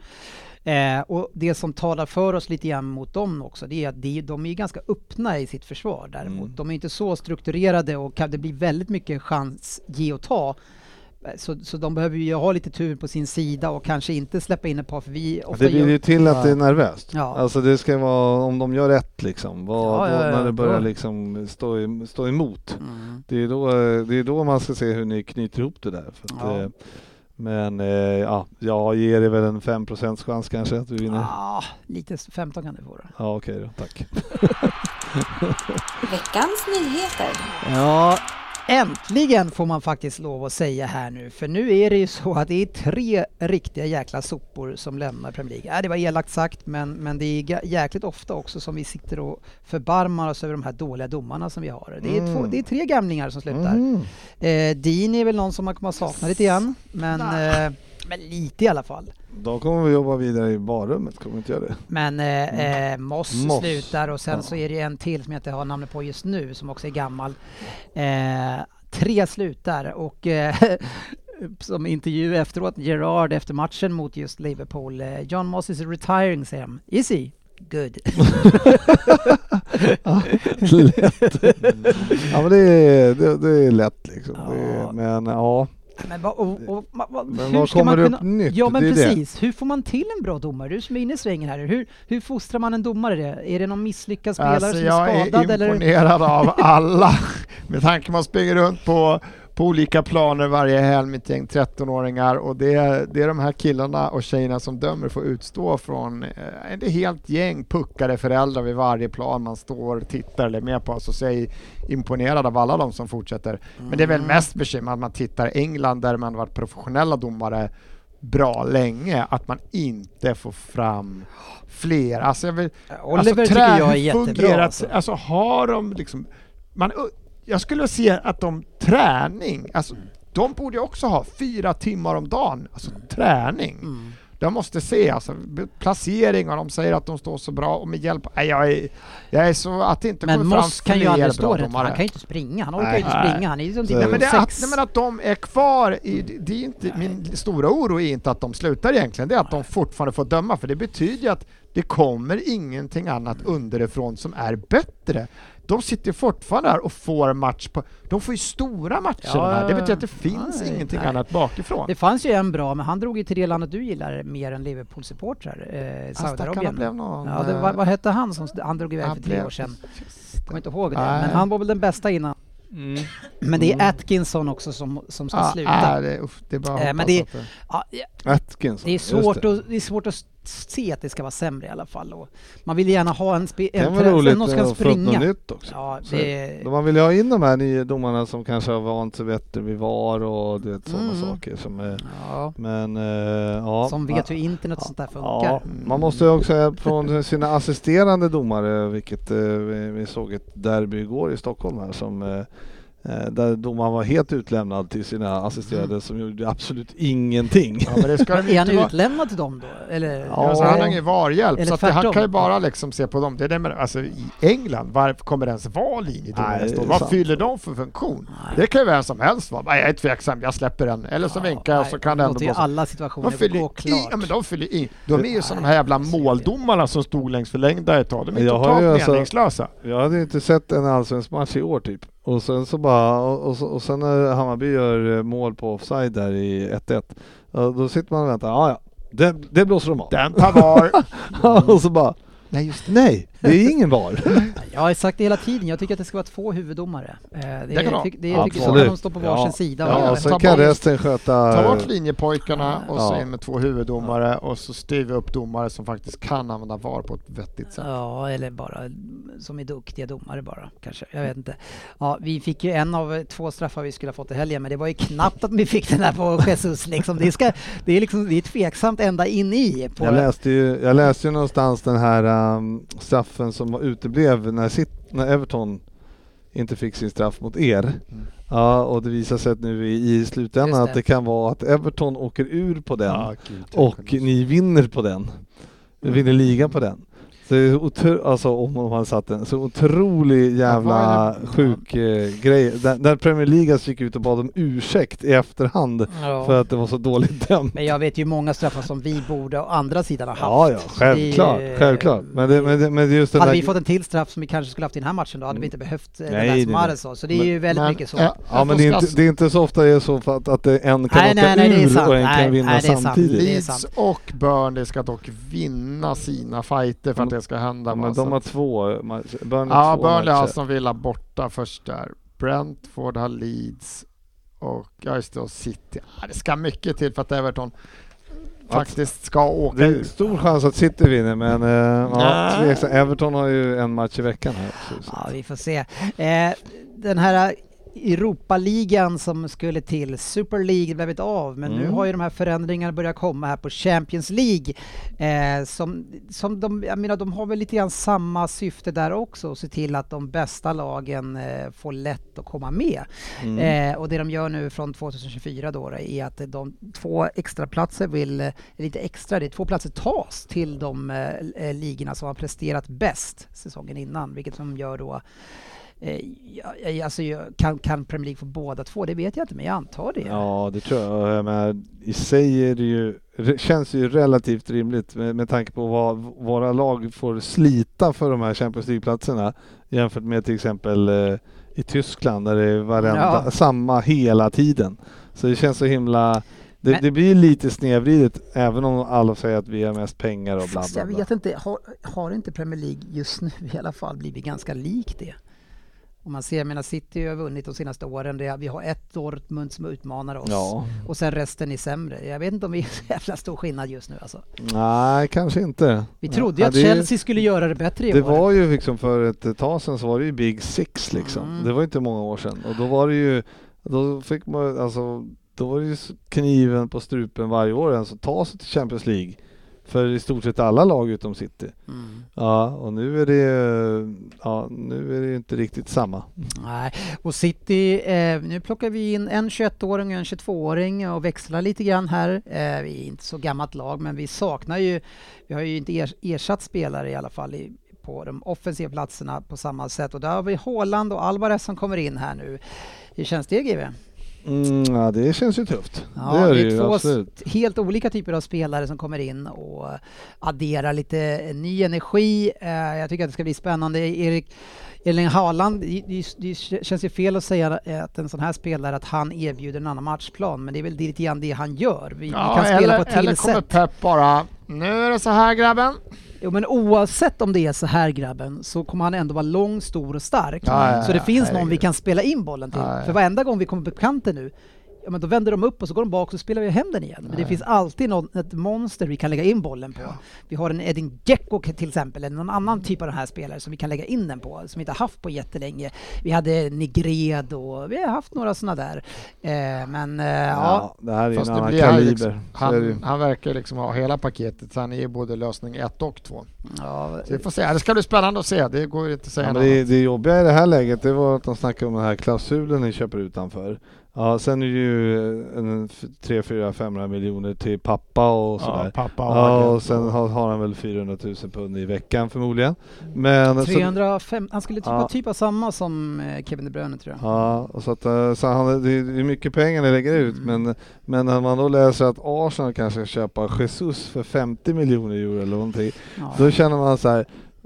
B: Eh, och det som talar för oss lite grann mot dem också, det är att de, de är ganska öppna i sitt försvar däremot.
C: Mm.
B: De är inte så strukturerade och kan det blir väldigt mycket chans ge och ta. Eh, Så, så de behöver ju ha lite tur på sin sida och kanske inte släppa in ett par för vi ofta
C: det blir ju till att det är nervöst.
B: Ja.
C: Alltså det ska vara, om de gör rätt liksom, vad,
B: Ja, ja,
C: då,
B: ja,
C: när det börjar liksom stå, stå emot.
B: Mm.
C: Det är, då, det är då man ska se hur ni knyter ihop det där. För att,
B: Ja.
C: eh, men eh, ja, jag ger er väl en 5% chans kanske att vi vinner.
B: Ah, lite 15 kan du få då.
C: Ja okej då, tack.
E: Veckans nyheter.
B: Ja, äntligen får man faktiskt lov att säga här nu. För nu är det ju så att det är tre riktiga jäkla sopor som lämnar Premier League. Ja, det var elakt sagt, men, men det är jäkligt ofta också som vi sitter och förbarmar oss över de här dåliga domarna som vi har. Det är,
C: Mm.
B: två, det är tre gamlingar som slutar.
C: Mm.
B: Eh, Dean är väl någon som man kommer att sakna lite grann, men, eh, men lite i alla fall.
C: Då kommer vi jobba vidare i barrummet, kommer vi inte göra det?
B: Men eh, eh, Moss,
C: Moss.
B: slutar och sen
C: Ja.
B: så är det en till som jag inte har namnet på just nu som också är gammal. Eh, tre slutar och eh, som intervju efteråt, Gerard efter matchen mot just Liverpool. Eh, John Moss is retiring, säger han. Is he? Good.
C: lätt. Ja men det är, det, det är lätt liksom.
B: Ja.
C: är, men ja,
B: Men, vad- och, och, vad-
C: Men
B: hur
C: vad
B: ska
C: kommer
B: man kunna...
C: upp nytt?
B: Ja men
C: är det.
B: precis, hur får man till en bra domare? Du som är inne i svängen här, hur, hur fostrar man en domare? Är det någon misslyckad spelare
D: Alltså,
B: som
D: jag
B: är skadad?
D: är
B: eller?
D: imponerad av alla. Med tanke på att man springer runt på, på olika planer varje helg med ett gäng 13-åringar och det, är- det är de här killarna och tjejerna som dömer får utstå från eh, ett helt gäng puckade föräldrar vid varje plan man står, tittar eller är med på. Så jag är imponerad av alla de som fortsätter. Men det är väl
B: Mm.
D: mest bekymmer att man tittar England där man varit professionella domare bra länge, att man inte får fram fler. Alltså jag vill,
B: Oliver
D: alltså,
B: tycker jag är jättebra. Alltså.
D: alltså har de liksom... Man, jag skulle säga att de träning, alltså de borde ju också ha fyra timmar om dagen, alltså träning.
B: Mm.
D: De måste se alltså, placering och de säger att de står så bra och med hjälp... Nej, jag, är, jag är så att det inte
B: Men
D: kommer fram
B: Moss kan ju aldrig stå rätt, han kan ju inte springa, han orkar
C: Nej.
B: ju inte
D: Nej.
B: springa, han är ju som
D: Nej men, det, att, nej men att de är kvar, i, det- det är inte, min stora oro är inte att de slutar egentligen, det är att de fortfarande får döma, för det betyder ju att det kommer ingenting annat underifrån som är bättre. De sitter fortfarande där och får match på, de får ju stora matcher
B: Ja,
D: här. det betyder att det finns
B: Nej,
D: ingenting
B: nej.
D: annat bakifrån.
B: Det fanns ju en bra, men han drog ju till det landet du gillar mer än Liverpool-supportrar, eh, Saudiarabien.
D: blev någon,
B: Ja, det,
D: eh,
B: vad, vad hette han som han drog iväg
D: han
B: för tre
D: blev-
B: år sedan?
D: Just
B: Kommer inte ihåg det,
D: Nej.
B: men han var väl den bästa innan.
C: Mm.
B: Men det är Atkinson också som, som ska
D: Ja,
B: sluta.
D: äh, det, uff, det är bara
B: Eh,
D: att
B: men
D: hoppas
B: det-
D: att det...
B: Ja, ja,
C: Atkinson.
B: det, är svårt
C: det.
B: Att, det är svårt att se att det ska vara sämre i alla fall. Och man vill gärna ha en, spe, en
C: roligt
B: som ska
C: upp något
B: springa.
C: nytt också.
B: Ja, det,
C: Man vill ju ha in de här nya domarna som kanske har vant sig bättre vid VAR och du vet, sådana
B: Mm.
C: saker. Som är,
B: ja,
C: men eh, ja.
B: som vet hur internet och sånt där funkar.
C: Ja, man måste ju också från sina assisterande domare, vilket eh, vi såg ett derby igår i Stockholm här som eh, där domaren var helt utlämnad till sina assisterade som gjorde absolut ingenting.
D: Ja, men det ska de
B: Är han utlämnad till dem då? Eller?
D: Ja, alltså, han har ingen VAR-hjälp, så att det, han kan ju bara liksom se på dem. Det är det med, alltså, I England, varför kommer det ens vara linjedomare? Vad
C: sant.
D: fyller de för funktion?
B: Nej.
D: Det kan ju vem som helst vara. Nej, jag är tveksam, jag släpper den. Eller så
B: Ja,
D: vinkar jag och så
B: nej,
D: kan det ändå blåsa.
B: alla
D: De
B: situationer
D: fyller,
B: gå
D: i,
B: klart.
D: ja, men de fyller i. De är ju som de här jävla måldomarna som stod längs förlängda ett tag. De är
C: Jag har
D: totalt
C: alltså-
D: meningslösa.
C: Jag hade inte sett en allsvensk match i år typ. Och sen så bara, och, och, och sen när Hammarby gör eh, mål på offside där i 1-1. ja, Då sitter man och väntar, ja ja, det, det blåser de av.
D: Den tar VAR.
C: och så bara,
D: Nej, just det.
C: nej, det är ingen VAR.
B: Jag har sagt det hela tiden, jag tycker att det ska vara två huvuddomare. Eh, Det,
D: Det kan
B: det,
D: ha.
B: tyck- det, jag tycker så kan de stå på varsin
C: Ja.
B: sida.
C: Ja,
B: och
C: sen kan resten sköta...
D: Ta bort linjepojkarna och så
C: Ja.
D: in med två huvuddomare och så styr vi upp domare som faktiskt kan använda VAR på ett vettigt sätt.
B: Ja, eller bara som är duktiga domare bara kanske. Jag vet inte. Ja, vi fick ju en av två straffar vi skulle ha fått i helgen, men det var ju knappt att vi fick den där på Jesus liksom. Det, ska, det är liksom, det är tveksamt ända in i. På,
C: Jag läste ju, jag läste ju någonstans den här straffen som uteblev när, Sit, när Everton inte fick sin straff mot er. Ja, och det visar sig att nu i, i slutändan
B: det.
C: att det kan vara att Everton åker ur på den
D: gud,
C: och ni vinner på den. Ni vinner ligan på den. Så det är otro, alltså om de hade satt den, så otrolig jävla
D: Ja,
C: sjuk eh, grej. Där, där Premier League gick ut och bad om ursäkt i efterhand
B: Ja.
C: för att det var så dåligt dömt.
B: Men jag vet ju många straffar som vi borde å andra sidan ha haft.
C: Ja, ja, självklart,
B: Det är ju-
C: självklart. Men det, men det, men just
B: Hade
C: där...
B: vi fått en till straff som vi kanske skulle haft i den här matchen då hade vi inte behövt eh,
C: Nej,
B: den där
C: nej,
B: som
C: nej.
B: Mahrez sa. Så det är
C: Men-
B: ju väldigt
D: men-
B: mycket så.
D: ja,
C: Ja men det är, inte, det är inte så ofta det är så för att, att det en kan
B: Nej,
C: åka
B: nej, nej, det är
C: ur
B: sant.
C: och en
B: Nej,
C: kan vinna
B: nej, det är sant.
C: samtidigt.
D: Leeds och Burnley ska dock vinna sina fighter för att det ska hända.
C: Ja, men
D: va?
C: de har två matcher. Burnley
D: Ja,
C: två
D: Burnley har
C: matcher.
D: Aston Villa borta först där. Brentford har Leeds och ja, just det, och City. Ja, det ska mycket till för att Everton faktiskt ska åka
C: Det är
D: ur.
C: stor chans att City vinner men eh, ja. Everton har ju en match i veckan här.
B: Ja, vi får se. Eh, den här Europaligan som skulle till, Super League blev inte av, men nu
C: Mm.
B: har ju de här förändringarna börjat komma här på Champions League. Eh, som, som de, jag menar, de har väl lite grann samma syfte där också, att se till att de bästa lagen eh, får lätt att komma med.
C: Mm.
B: Eh, och det de gör nu från 2024 då, är att de två extra platser vill, eller inte extra, det är två platser tas till de eh, eh, ligorna som har presterat bäst säsongen innan, vilket som gör då Eh, alltså, kan, kan Premier League få båda två? Det vet jag inte, men jag antar det.
C: Ja, det tror jag. menar, I sig är det ju, känns ju relativt rimligt med, med tanke på vad våra lag får slita för de här Champions League-platserna jämfört med till exempel eh, i Tyskland där det är varenda,
B: Ja.
C: samma hela tiden. Så det känns så himla... Det,
B: Men-
C: det blir lite snedvridet även om alla säger att vi har mest pengar och bla
B: jag vet inte, har, har inte Premier League just nu i alla fall blivit ganska lik det? Om man ser, jag menar City har vunnit de senaste åren, det, vi har ett Dortmund som utmanar oss
C: Ja,
B: och sen resten är sämre. Jag vet inte om vi är så jävla stor skillnad just nu alltså.
C: nej kanske inte.
B: Vi trodde
C: Ja,
B: att Chelsea skulle göra det bättre i
C: Det
B: år.
C: var ju liksom för ett tag sedan så var det ju Big Six liksom.
B: Mm.
C: Det var inte många år sedan och då var det ju, då fick man alltså, då var det ju kniven på strupen varje år alltså ta sig till Champions League. För i stort sett alla lag utom City.
B: Mm.
C: Ja, och nu är det, ja nu är det inte riktigt samma.
B: Nej, och City, eh, nu plockar vi in en 21-åring och en 22-åring och växlar lite grann här. Eh, vi är inte så gammalt lag, men vi saknar ju, vi har ju inte er, ersatt spelare i alla fall i, på de offensiva platserna på samma sätt. Och där har vi Haaland och Alvarez som kommer in här nu. Hur känns det GW?
C: Mm, ja, det känns ju tufft.
B: Ja,
C: det gör det,
B: är
C: ju
B: två
C: absolut.
B: helt olika typer av spelare som kommer in och adderar lite ny energi. Eh, jag tycker att det ska bli spännande. Erik Erling Haaland, det, det, det känns ju fel att säga att en sån här spelare att han erbjuder en annan matchplan, men det är väl lite grann det han gör. Vi, vi kan spela
D: eller,
B: på ett
D: eller
B: till
D: kommer
B: sätt.
D: Pep bara, nu är det så här grabben.
B: Jo, men oavsett om det är så här grabben så kommer han ändå vara lång, stor och stark.
D: Ja,
B: så det finns någon vi kan spela in bollen till. För varenda gång vi kommer på kanten nu, ja men då vänder de upp och så går de bak och så spelar vi hem den igen. Men det finns alltid någon, ett monster vi kan lägga in bollen på. Vi har en Edin Dzeko till exempel, eller någon annan typ av den här spelare som vi kan lägga in den på, som vi inte har haft på jättelänge. Vi hade Nigred och vi har haft några sådana där. Eh, men eh, ja,
C: Ja, det här är ju
D: Fast
C: en annan kaliber.
D: liksom, han, han verkar liksom ha hela paketet, så han är ju både lösning ett och två.
B: ja,
D: Så vi får se, det ska bli spännande att se, det går inte att säga
C: Ja,
D: något
C: det, det jobbiga i det här läget det var att de snackade om den här klausulen ni köper utanför. Ja, sen är det ju en 3, 4, 500 miljoner till pappa och
D: Ja,
C: sådär.
D: pappa och
C: Ja, och sen har, har han väl 400 000 pund i veckan förmodligen. Men, så,
B: 305, han skulle typ
C: Ja.
B: ha typ av samma som eh, Kevin De Bruyne tror jag.
C: ja, och så att, eh, så han, det är det är mycket pengar ni lägger ut
B: Mm.
C: men, men när man då läser att Arsenal kanske ska köpa Jesus för 50 miljoner euro eller någonting.
B: Ja.
C: Då känner man så här,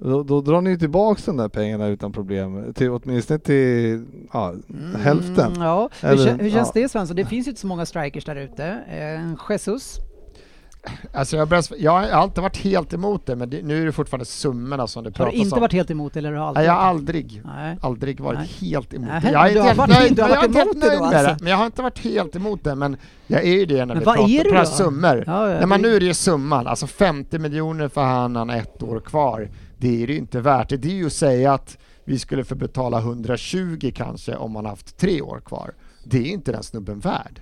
C: då, då drar ni ju tillbaks de där pengarna utan problem. Till, åtminstone till ja, hälften.
B: Mm, ja. hur,
C: Eller-
B: kä- hur känns
C: ja.
B: det Svensson? Det finns ju inte så många strikers där ute. Eh, Jesus?
D: Alltså jag, börjar, jag har alltid varit helt emot det, men det, nu är det fortfarande summorna som det
B: Har
D: pratas
B: du inte
D: om.
B: varit helt emot eller har du alltid
D: Nej, jag har aldrig,
B: Nej.
D: aldrig varit
B: Nej.
D: helt emot
B: Nej,
D: det. Jag är inte
B: har
D: helt
B: varit-
D: nöjd,
B: du har
D: jag
B: varit
D: inte helt
B: det
D: nöjd
B: då,
D: med det.
B: alltså?
D: Men jag har inte varit helt emot det, men jag är ju det när
B: Men
D: vi
B: vad
D: pratar det
B: då?
D: summor.
B: Ja, ja,
D: Nej, men
B: det-
D: nu är det ju summan, alltså 50 miljoner för han, han har ett år kvar. Det är det ju inte värt. Det är ju att säga att vi skulle få betala 120 kanske om man haft tre år kvar. Det är inte den snubben värd.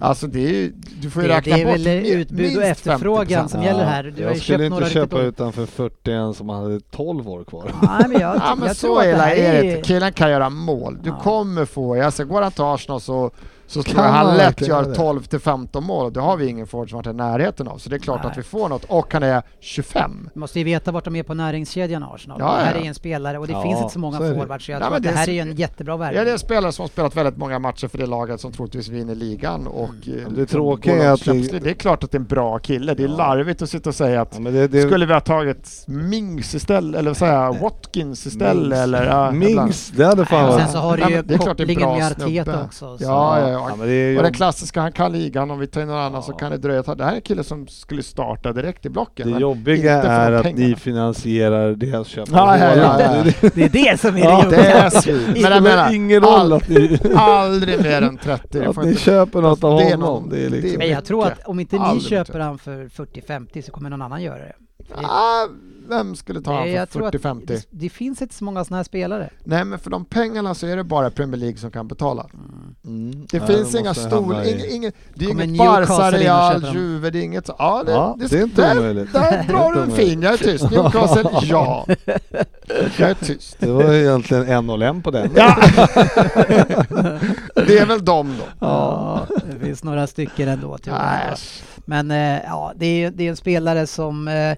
D: Alltså det är ju, du får ju
B: Det,
D: räkna
B: det är
D: bort
B: väl utbud och efterfrågan
D: 50%.
B: som gäller här. Du
C: jag skulle inte köpa
B: riktigt dåliga-
C: utan för 40 som hade 12 år kvar.
B: Nej, men jag,
D: Ja men
B: jag
D: så
B: tror att det
D: illa
B: här
D: är det. Killen kan göra mål. Du
B: Ja.
D: kommer få, alltså går han till Arsenal så, så tror jag han lätt gör
C: det?
D: 12 till 15 mål. Det har vi ingen forward som varit i närheten av. Så det är klart
B: Nej.
D: att vi får något. Och han är 25.
B: Du måste ju veta vart de är på näringskedjan Arsenal.
D: Ja,
B: det här
D: ja.
B: är en spelare och det
C: Ja,
B: finns inte så många
C: så
B: forwards så jag
D: Nej,
B: tror att det
D: det är
B: här är ju en jättebra
D: Ja,
B: värvning.
D: det är en spelare som har spelat väldigt många matcher för det laget som troligtvis vinner ligan och
B: Mm.
D: eh,
C: Det tråkiga
D: går
C: är att det-
D: det är klart att det är en bra kille. Det är
C: Ja.
D: larvigt att sitta och säga att
C: Ja, det, det,
D: skulle vi ha tagit Mings istället, eller säga Watkins istället
C: Mings.
D: eller... Ja,
C: Mings, det hade fan varit...
B: sen så har du ju kopplingen med Arteta också. så-
D: Ja, ja, ja.
C: Ja, men det är
D: Och den klassiska, han kan ligan, om vi tar in någon annan så kan det dröja. Det här är en kille som skulle starta direkt i blocken.
C: Det jobbiga
D: inte för
C: är
D: de
C: att
D: pengarna.
C: ni finansierar deras köp
D: Ja, ja, ja.
C: Det-
B: är det som är
C: Ja,
B: det
D: Det
B: jobbiga.
C: Det
D: Men jag
C: spelar
D: menar,
C: ingen roll att ni,
D: aldrig mer än 30. Det
C: att ni
D: inte-
C: köper något av honom.
D: någon-
C: det är liksom...
B: Men jag tror att om inte ni
D: Aldrig
B: köper han för 40-50 så kommer någon annan göra det.
D: Ah, vem skulle ta
B: Nej,
D: honom för
B: tror att
D: 40-50?
B: det, det finns inte så många sådana här spelare.
D: Nej men för de pengarna så är det bara Premier League som kan betala.
C: Mm.
D: Det
C: Nej,
D: finns
C: de
D: inga stora,
C: hamna i-
D: inga, inga, det är inget Barca, Real? Juve, det är inget så. Ja, det,
C: Ja, det är inte
D: där,
C: omöjligt.
D: Där drar du en fin, jag är tyst. Newcastle, ja. Jag är tyst.
C: Det var egentligen en och en på den.
D: Ja. det är väl dem då.
B: Ja, det finns några stycken ändå tyvärr. Men eh, ja, det är, det är en spelare som eh,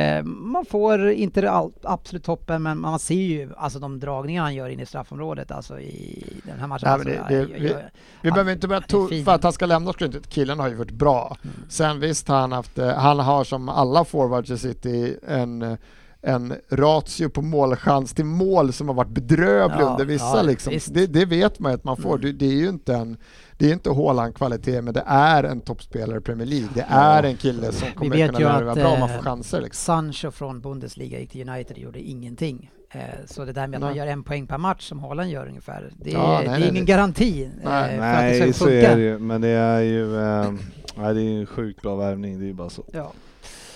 B: eh, man får inte all, absolut toppen, men man ser ju alltså de dragningar han gör in i straffområdet alltså i den här matchen.
D: Nej,
B: alltså,
D: det- det-
B: jag- jag-
D: Vi
B: Han-
D: behöver inte börja to- för att han ska lämna skulle inte killen har ju varit bra.
B: Mm.
D: Sen visst han haft, han har som alla forwards i City en en ratio på målchans till mål som har varit bedrövlig
B: Ja,
D: under vissa
B: ja,
D: liksom. Det, det vet man ju att man får.
B: Mm.
D: Det, det är ju inte en det är inte Haaland-kvalitet, men det är en toppspelare i Premier League. Det är en kille som kommer
B: vet
D: kunna
B: att,
D: bra om man får chanser. Liksom.
B: Sancho från Bundesliga gick till United och gjorde ingenting. Eh, Så det där med att man
D: Nej.
B: gör en poäng per match som Haaland gör ungefär, det är,
D: Ja, nej,
B: det är
D: nej,
B: ingen
D: det-
B: garanti eh,
D: Nej.
B: för att det
C: Nej,
B: ska
C: så är det ju. Men det är ju nej, det är ju en sjukt bra värvning. Det är ju bara så.
B: Ja,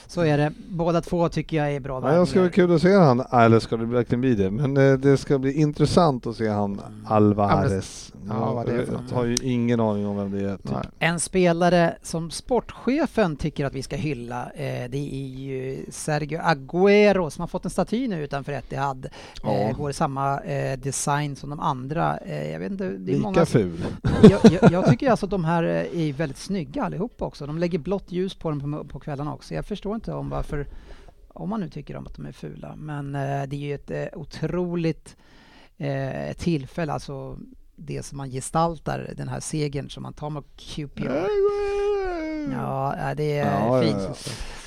B: så är det. Båda två tycker jag är bra
C: Ja, jag ska bli
B: värvningar.
C: kul att se han, eller ska det verkligen bli det? Men eh, det ska bli intressant att se han Alvarez.
D: Ja, vad det är för något.
C: jag har ju ingen aning om vem det är. Typ.
B: En spelare som sportchefen tycker att vi ska hylla, eh, det är ju Sergio Agüero som har fått en staty nu utanför Etihad.
C: Ja.
B: Eh, går i samma eh, design som de andra. Jag vet inte, det är
C: Lika
B: många...
C: ful.
B: jag, jag, jag tycker alltså att de här är väldigt snygga allihopa också. De lägger blått ljus på dem på, på kvällarna också. Jag förstår inte om varför, om man nu tycker om att de är fula. Men eh, det är ju ett eh, otroligt eh, tillfälle, alltså det som man gestaltar, den här segern som man tar med QPR. Ja, det är
C: Ja,
B: fint.
C: ja,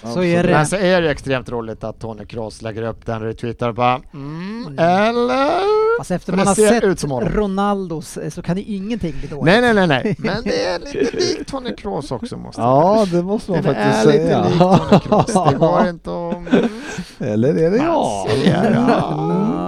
C: ja.
B: Så är det.
D: Men så är det extremt roligt att Tony Kroos lägger upp den retweetar och bara mm,
B: Mm.
D: eller?
B: Fast efter man har
D: ser
B: sett
D: ut som honom.
B: Ronaldos så kan det ingenting bli dåligt.
D: Nej, nej, nej, nej. Men det är lite likt Tony Kroos också måste
C: Ja, det måste man
D: Det är
C: faktiskt
D: lite
C: säga.
D: likt Tony Kroos. Det går inte att...
C: Eller är det jag?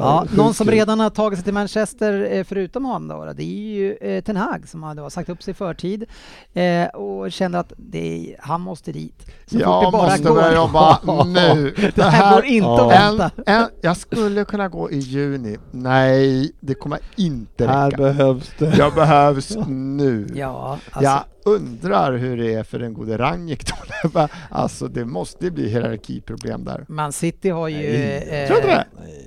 B: Ja, någon som redan har tagit sig till Manchester eh, förutom honom då, det är ju eh, Ten Hag som hade sagt upp sig i förtid eh, och kände att det, han måste dit. Så fort
D: Jag
B: det bara
D: måste börja jobba nu.
B: Det här går inte att vänta.
D: En, en, jag skulle kunna gå i juni. Nej, det kommer inte
C: Här
D: räcka.
C: behövs det.
D: Jag behövs nu.
B: Ja, alltså,
D: Jag undrar hur det är för den gode Ranjik då. Alltså det måste bli hierarkiproblem där.
B: Man City har ju...
C: Nej,
D: Tror du det?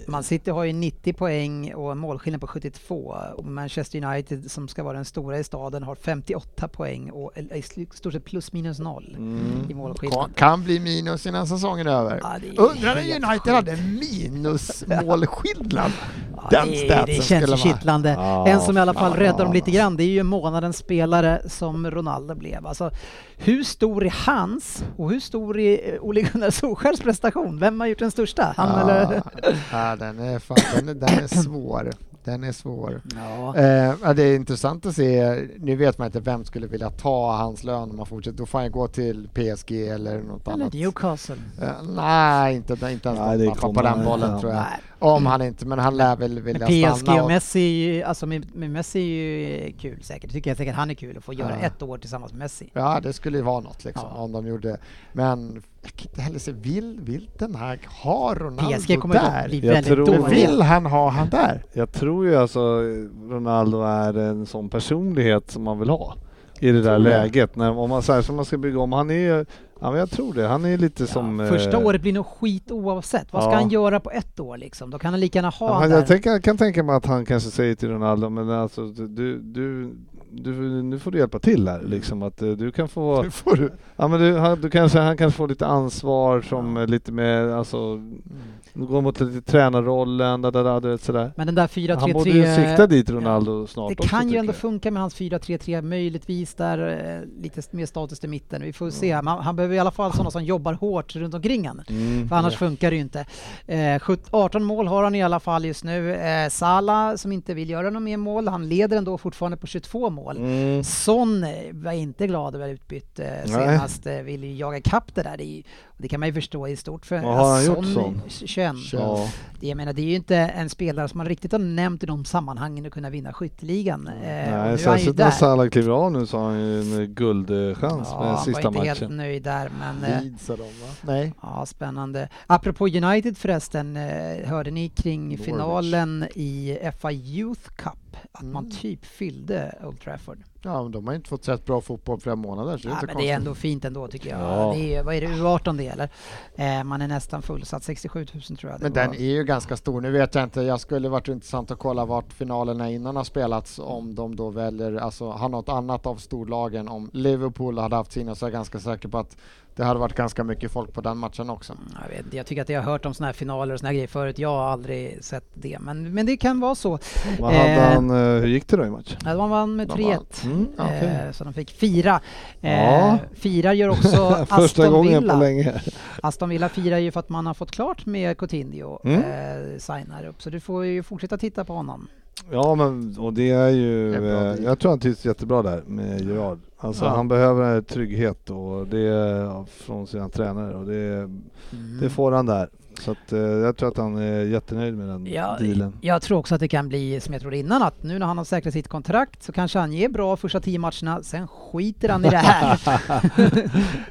B: Man City har ju 90 poäng och en målskillnad på 72 och Manchester United som ska vara den stora i staden har 58 poäng och i stort sett plus minus noll i
C: Mm.
B: målskillnad.
D: Kan, kan bli minus innan säsongen är över.
B: Ja, är
D: Undrar när United hade minusmålskillnad.
B: Ja,
D: Den
B: det, det känns kittlande.
C: Ja,
B: en som i alla fall räddar dem lite
C: alltså.
B: grann, det är ju månadens spelare som Ronaldo blev. Alltså, hur stor är hans och hur stor är eh, Ole Gunnar Solskjaers prestation? Vem har gjort den största? Han
D: Ja,
B: eller?
D: ja, den, är fan, den, är, den är svår. Den är svår.
B: Ja.
D: Eh, det är intressant att se. Nu vet man inte vem skulle vilja ta hans lön om man fortsätter. Då får han gå till PSG eller något
B: Eller
D: annat.
B: Newcastle.
D: Eh, nej, inte, inte ens
C: Nej,
D: de på den bollen
C: ja.
D: tror jag.
B: Nej.
D: Om han inte, men han lär väl vilja
B: Men PSG
D: stanna.
B: och Messi, är ju- alltså med, med Messi är ju kul säkert. Tycker jag säkert han är kul att få göra
D: Ja.
B: ett år tillsammans med Messi.
D: Ja, det skulle ju vara något liksom,
B: Ja.
D: om de gjorde. Men jag kan inte heller se, vill, vill den här ha Ronaldo
B: PSG kommer
D: där?
B: bli
C: Jag tror-
D: vill han ha han där?
C: Jag tror ju alltså Ronaldo är en sån personlighet som man vill ha i det där läget. När, om man säger som man ska bygga om, han är ju, ja men jag tror det, han är lite som...
B: Ja, första
C: eh,
B: året blir nog skit oavsett. Vad ska
C: Ja.
B: han göra på ett år liksom? Då kan han lika gärna ha
C: Ja,
B: han där.
C: jag, tänker, jag kan tänka mig att han kanske säger till Ronaldo, men alltså du, du, du, nu får du hjälpa till här liksom. Att eh, du kan få,
D: Nu får du.
C: ja men du, han, du kanske, han kanske får lite ansvar som eh, lite mer, alltså, gå mot lite tränarrollen, da, da, da, du vet sådär.
B: Men den där
C: Han borde ju
B: 4-3-3...
C: sikta dit Ronaldo snart
B: Det
C: också,
B: kan ju ändå
C: jag.
B: funka med hans 4-3-3, möjligtvis där eh, lite mer status i mitten. Vi får se. Man, han behöver i alla fall sådana som jobbar hårt runt omkring han.
C: Mm.
B: För annars funkar det ju inte. Eh, 17 18 mål har han i alla fall just nu. Eh, Salah som inte vill göra något mer mål, han leder ändå fortfarande på 22 mål.
C: Mm.
B: Son eh, var inte glad över utbytt eh, senast, eh, vill ju jaga kapp det där. Det, det kan man ju förstå i stort för
C: Vad har han gjort,
B: Son? 21.
C: Ja.
B: Det, jag menar, det är ju inte en spelare som man riktigt har nämnt i de sammanhangen att kunna vinna skytteligan. Eh,
C: Nej, särskilt när. Salah kliver av nu så har han ju en guldchans
B: Ja,
C: med
B: han var
C: sista
B: inte helt
C: matchen.
B: nöjd där, men eh,
D: Leeds de va? Nej.
B: ja, spännande. Apropå United förresten, eh, hörde ni kring
D: Norwich.
B: finalen i FA Youth Cup att man
D: Mm.
B: typ fyllde Old Trafford?
D: Ja, men de har inte fått sett bra fotboll på flera månader så det är
B: Ja,
D: inte
B: men det
D: konstigt.
B: är ändå fint ändå tycker jag.
C: Ja.
B: Det är, vad är det, U18 det eller? Eh, man är nästan fullsatt, 67 000 tror jag. det
D: Men
B: var.
D: den är ju ganska stor. Nu vet jag inte, jag skulle varit intressant att kolla vart finalerna innan har spelats om de då väljer, alltså har något annat av storlagen. Om Liverpool hade haft sina så är jag ganska säker på att det hade varit ganska mycket folk på den matchen också.
B: Jag, vet, jag tycker att jag har hört om såna här finaler och såna här grejer förut. Jag har aldrig sett det. Men, men det kan vara så.
C: Vad hade
B: Eh,
C: han, eh, hur gick det då i match?
B: Ja, De vann med
D: De
B: 3-1.
D: vann.
C: Mm, okej.
B: Eh, så de fick fira. Eh,
C: Ja.
B: Firar gör också
C: Första
B: Aston
C: gången
B: Villa.
C: på länge.
B: Aston Villa firar ju för att man har fått klart med Coutinho
C: Mm.
B: eh, signar upp. Så du får ju fortsätta titta på honom.
C: Ja men och det är ju,
D: Det är
C: eh, jag tror han trivs jättebra där med Gerard. Alltså
D: Ja.
C: han behöver trygghet och det från sina tränare och det, det får han där. Så att, eh, jag tror att han är jättenöjd med den
B: Ja,
C: dealen.
B: jag tror också att det kan bli som jag trodde innan att nu när han har säkrat sitt kontrakt så kanske han ger bra första tio matcherna, sen skiter han i det här.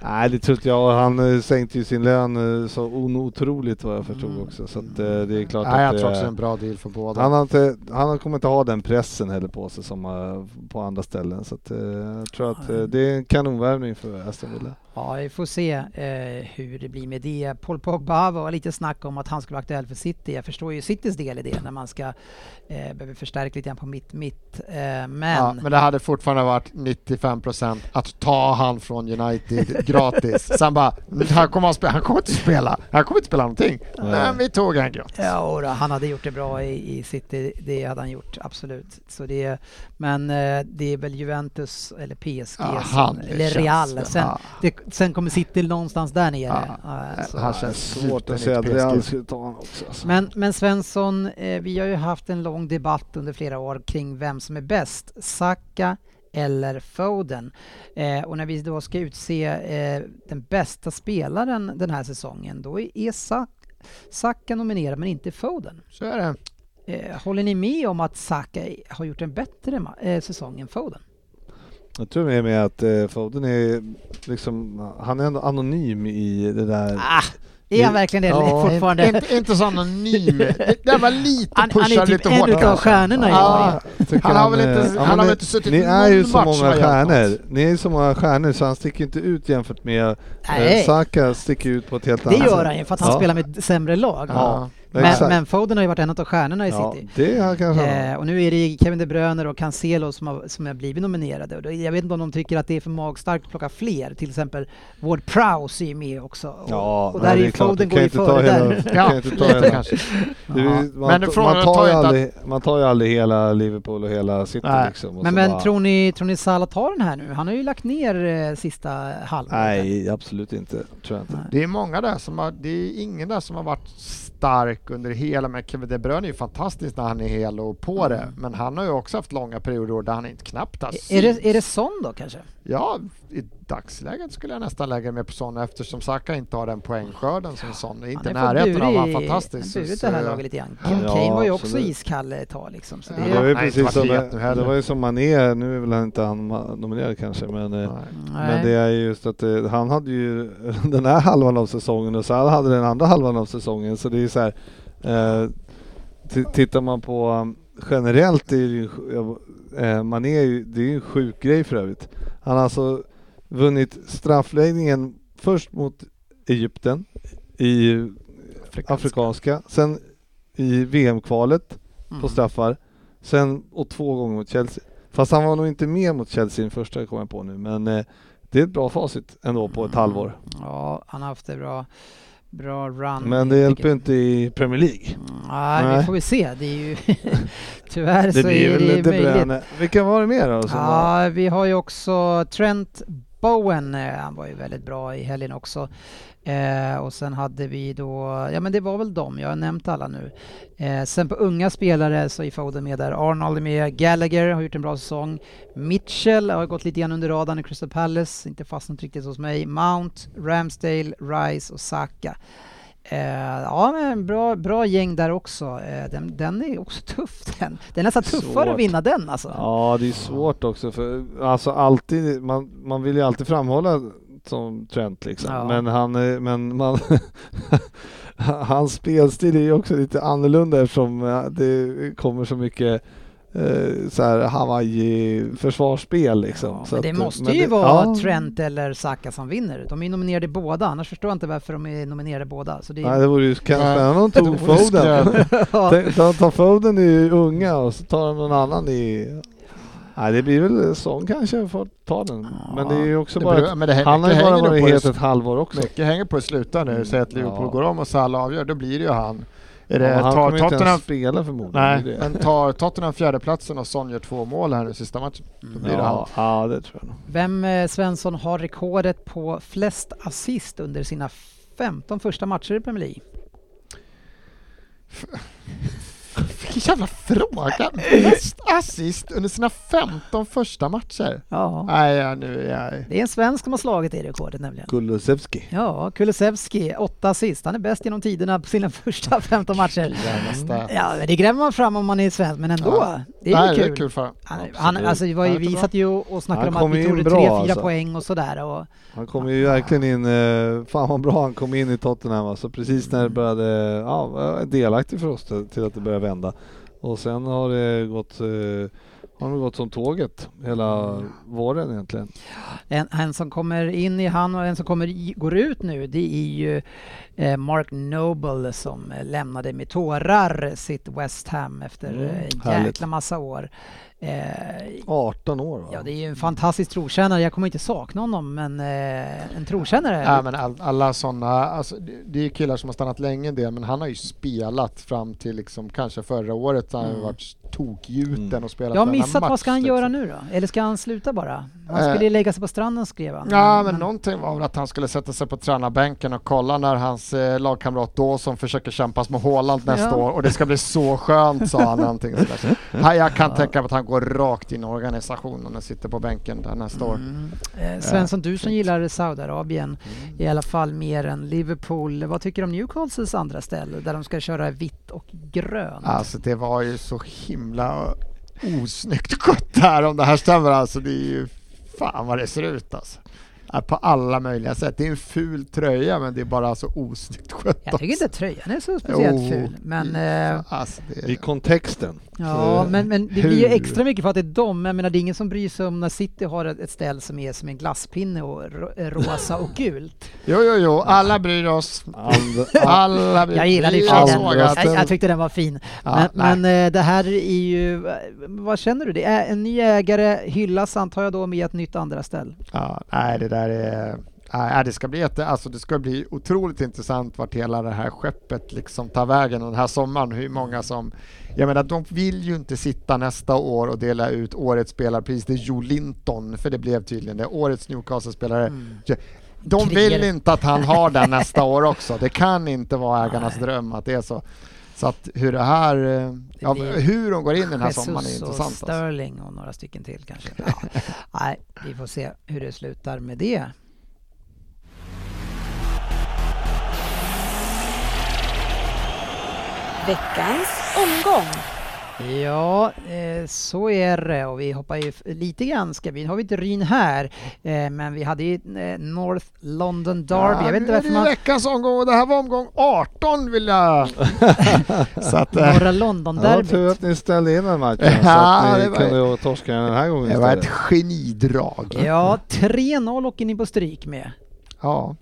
C: Nej det tror inte jag. Han eh, sänkte ju sin lön eh, så otroligt vad jag förstod
B: Mm.
C: också. Så att, eh, det är klart
D: Nej,
C: att
D: jag tror
C: det
D: också
C: är-
D: en bra deal för båda.
C: han, har inte, han kommer inte ha den pressen heller på sig som eh, på andra ställen. Så att, eh, jag tror att eh, det är en kanonvärvning för Aston Villa.
B: Ja, vi får se eh, hur det blir med det. Paul Pogba var lite snack om att han skulle vara aktuell för City. Jag förstår ju Citys del i det när man ska eh, behöver förstärka lite grann på mitt mitt. Eh, men,
D: Ja, men det hade fortfarande varit 95% att ta han från United gratis. Sen bara, han kommer, att spela, han kommer inte spela, han kommer inte spela någonting.
C: Nej.
D: Men vi tog han gratis.
B: Ja, och då, han hade gjort det bra i, i City, det hade han gjort, absolut. Så det, men eh, det är väl Juventus eller PSG,
D: Ja,
B: som,
D: han
B: eller Real. Sen,
D: ja.
B: det, sen kommer City någonstans där nere.
D: Ja,
B: Eh, så-
D: han känns
C: svårt att säga att. Real skulle ta honom också. Alltså.
B: Men, men Svensson, eh, vi har ju haft en lång debatt under flera år kring vem som är bäst, Saka eller Foden. Eh, och när vi då ska utse eh, den bästa spelaren den här säsongen, då är Sa- Saka nominerad men inte Foden.
D: Så är det.
B: Eh, håller ni med om att Saka har gjort en bättre eh, säsong än Foden?
C: Jag tror mer med att eh, Foden är liksom, han är ändå anonym i det där.
B: Ah, är han verkligen det
C: Ja,
B: fortfarande?
D: Inte, inte så anonym. Det där var lite
B: Han, han
D: pushar
B: är typ
D: lite hårt.
B: en utav stjärnorna i
D: Ja.
C: Jag tycker
D: Han har väl inte-
C: eh,
D: han har väl
C: det-
D: inte suttit
C: Ni är ju så många stjärnor. Ni är ju så många stjärnor så han sticker inte ut jämfört med eh,
B: Nej.
C: Saka sticker ut på ett helt
B: Det
C: annat sätt.
B: gör han ju för att han
C: Ja.
B: spelar med ett sämre lag.
D: Ja.
B: Men, men Foden har ju varit en av stjärnorna i
C: ja,
B: City.
C: det kanske.
B: Eh, och nu är det Kevin De Bruyne och Cancelo som har, som har blivit nominerade. Och då, jag vet inte om de tycker att det är för magstarkt att plocka fler. Till exempel Ward Prowse är ju med också. Och,
C: Ja,
B: och
C: nej,
B: där
C: det
B: är
C: är
B: Foden går
C: kan
B: ju
C: inte ta
B: före
C: hela-
B: där.
D: Ja,
C: inte ta hela-
D: kanske.
C: Det är
B: Ja.
C: man,
D: Men frågan
C: man,
D: tar
C: ju
D: att-
C: aldrig, man tar ju aldrig hela Liverpool och hela City
D: Nej.
C: liksom. och
B: Men,
C: så
B: men
C: bara-
B: tror, ni, tror ni Salah tar den här nu? Han har ju lagt ner eh, sista halvåret.
C: Nej, absolut inte. Tror jag inte.
B: Nej.
D: Det är många där som har, det är ingen där som har varit stark under hela, men Kevin De Bruyne är ju fantastisk när han är hel och på det. Men han har ju också haft långa perioder där han inte knappt har
B: Är det,
D: synts.
B: är det sån då kanske?
D: Ja, i dagsläget skulle jag nästan lägga mig på Son eftersom Saka inte har den poängskörden som Son är inte i närheten av. Är
B: burit-
D: fantastisk.
B: Han burit det här laget lite grann. Kim
C: Ja,
B: Kane var ju också
C: absolut.
B: iskall ett tag liksom. Så
D: Ja.
B: det,
C: Det var ju precis som, det var ju som Mané, nu är väl han inte han nominerad kanske men, eh,
D: Nej.
C: men det är just att eh, han hade ju den här halvan av säsongen och Salah hade den andra halvan av säsongen så det är så här eh, Tittar man på um, generellt är det ju, eh, Mané är ju, det är ju en sjuk grej för övrigt. Han har alltså vunnit straffläggningen först mot Egypten i Afrikanska, sen i VM-kvalet
B: Mm.
C: på straffar. Sen och två gånger mot Chelsea. Fast han var nog inte med mot Chelsea den första kommer jag på nu. Men eh, det är ett bra facit ändå på ett halvår.
B: Ja, han har haft det bra, bra run.
C: Men det hjälper
B: jag.
C: inte i Premier League.
B: Mm, Nej, vi får vi se. Det är ju tyvärr
C: Det
B: så är det
C: lite
B: möjligt.
C: bränne. Vilka var det mer då?
B: Ja, vi har ju också Trent Bowen. eh, Han var ju väldigt bra i helgen också. Eh, och sen hade vi då, ja men det var väl dem, jag har nämnt alla nu. Eh, sen på unga spelare så är Foden med där. Arnold är med, Gallagher har gjort en bra säsong. Mitchell har gått lite grann under radarn i Crystal Palace, inte fastnat riktigt hos mig. Mount, Ramsdale, Rice och Saka. Eh, ja, men bra, bra gäng där också. Eh, den, den är också tuff den. Det är nästan tuffare
C: Svårt.
B: att vinna den alltså.
C: Ja, det är svårt också för alltså alltid, man, man vill ju alltid framhålla som Trent liksom.
B: Ja.
C: Men han, men man, hans spelstil är ju också lite annorlunda eftersom eh, det kommer så mycket så här Hawaii-försvarsspel liksom.
B: Ja,
C: så
B: men det
C: att,
B: måste
C: men
B: ju
C: det-
B: vara
C: ja.
B: Trent eller Saka som vinner. De är nominerade båda, annars förstår jag inte varför de är nominerade båda. Så det
C: Nej,
B: är...
C: det vore ju
D: Nej,
C: spännande om de tog Foden.
B: ja.
C: Ta, Foden i unga och så tar de någon annan i... Nej det blir väl sån kanske får ta den. Men det är ju också
D: Det
C: bara...
D: beror- det,
C: han har ju bara varit
D: på
C: het ett halvår också.
D: Mycket hänger på att sluta nu. Säg att Liverpool
C: Ja.
D: går om och Salah avgör, då blir det ju han. Är det,
C: Ja, han
D: tar
C: kommer ju inte
D: Tottenham,
C: ens spela förmodligen.
D: nej, men tar Tottenham fjärdeplatsen och Son gör två mål här nu sista matchen, då blir det han.
C: ja, ja det tror jag nog.
B: Vem, eh, Svensson, har rekordet på flest assist under sina 15 första matcher i Premier League?
D: Vilken jävla fråga! Mest assist under sina 15 första matcher.
B: Ja.
D: Nej, ja, nu jag...
B: Det är en svensk som har slagit det rekordet nämligen.
C: Kulusevski.
B: Ja, Kulusevski, åtta assist. Han är bäst genom tiderna på sina första 15 matcher. Ja, det gräver man fram om man är svensk, men ändå.
D: Ja.
B: Det är
D: Nej,
B: ju
D: det är
B: kul.
D: för.
B: Han, han, alltså, det var ju,
D: Ja,
B: vi satt ju och snackade
C: Han
B: om att vi tog
C: bra,
B: 3-4
C: alltså.
B: poäng och sådär. Och,
C: Han kom ju verkligen in, eh, fan vad bra han kom in i Tottenham alltså, precis när det började, ja, delaktig för oss till till att det började vända. Och sen har det gått, eh, har det gått som tåget hela våren egentligen.
B: en, en som kommer in i han och en som kommer i, går ut nu, det är ju eh, Mark Noble som eh, lämnade med tårar sitt West Ham efter
C: Mm,
B: en
C: härligt.
B: jäkla massa år. Eh,
C: 18 år va?
B: ja, det är ju en fantastisk trotjänare. Jag kommer inte sakna honom, men eh, en trotjänare.
D: Ja, men all, alla sådana, alltså, det, det är killar som har stannat länge en del, men han har ju spelat fram till liksom, kanske förra året, han har
B: Mm.
D: varit tokgjuten
C: Mm.
D: och spelat
B: Jag har missat,
D: match,
B: vad ska han
D: liksom.
B: göra nu då? Eller ska han sluta bara? Han
D: Eh,
B: skulle ju lägga sig på stranden skrev han.
D: Ja, men någonting var väl att han skulle sätta sig på tränarbänken och kolla när hans eh, lagkamrat Dawson försöker kämpas med Haaland nästa
B: Ja.
D: år och det ska bli så skönt, sa han någonting sådär. Så, här, jag kan tänka mig att han går rakt in i organisationen och sitter på bänken där nästa år.
B: Mm. Eh, Svensson, du som gillar Saudiarabien
D: Mm.
B: i alla fall mer än Liverpool. Vad tycker du om Newcastles andra ställe där de ska köra vitt och grönt?
D: Alltså det var ju så himla osnyggt skött här om det här stämmer alltså. Det är ju fan vad det ser ut alltså. På alla möjliga sätt. Det är en ful tröja men det är bara så osnyggt skött.
B: Jag tycker inte tröjan är så speciellt
D: Jo,
B: ful, men eh,
D: Alltså, det
C: I kontexten.
B: Ja, men, men det blir ju extra mycket för att det är dem. Jag menar, det är ingen som bryr sig om när City har ett, ställ som är som en glasspinne och eh, rosa och gult.
D: Jo, jo, jo, alla bryr oss. Alla bryr
B: Jag gillade sig den. Jag, jag tyckte den var fin.
D: Ja,
B: men men eh, det här är ju, vad känner du? Det är en ny ägare, hyllas antar jag då med ett nytt andra ställ.
D: Ja, nej, det där är... Nej, det ska bli jätte, alltså det ska bli otroligt intressant vart hela det här skeppet liksom tar vägen den här sommaren. Hur många som... Jag menar, de vill ju inte sitta nästa år och dela ut årets spelarpris till Joe Linton, för det blev tydligen det. Årets Newcastle-spelare. De vill inte att han har den nästa år också. Det kan inte vara ägarnas dröm att det är så. Så att hur det här... eh, Ja, hur de går in den här sommaren är
B: Jesus och
D: intressant. Alltså.
B: Sterling och några stycken till kanske. Ja. Nej, vi får se hur det slutar med det.
E: Veckans omgång.
B: Ja, eh, så är det och vi hoppar ju lite grann, ska vi, nu har vi inte Ryn här, eh, men vi hade ju eh, North London Derby, jag vet inte
D: är
B: varför
D: det
B: man...
D: veckans omgång och det här var omgång 18 vill jag... så att,
B: Norra London
C: det var tur
B: Derby.
C: att ni ställde in den matchen så
D: Ja,
C: att
D: det
C: ni
D: var-
C: kunde ju torska den här gången
D: det var ett genidrag.
B: Ja, 3-0 åker ni på stryk med.
D: Ja,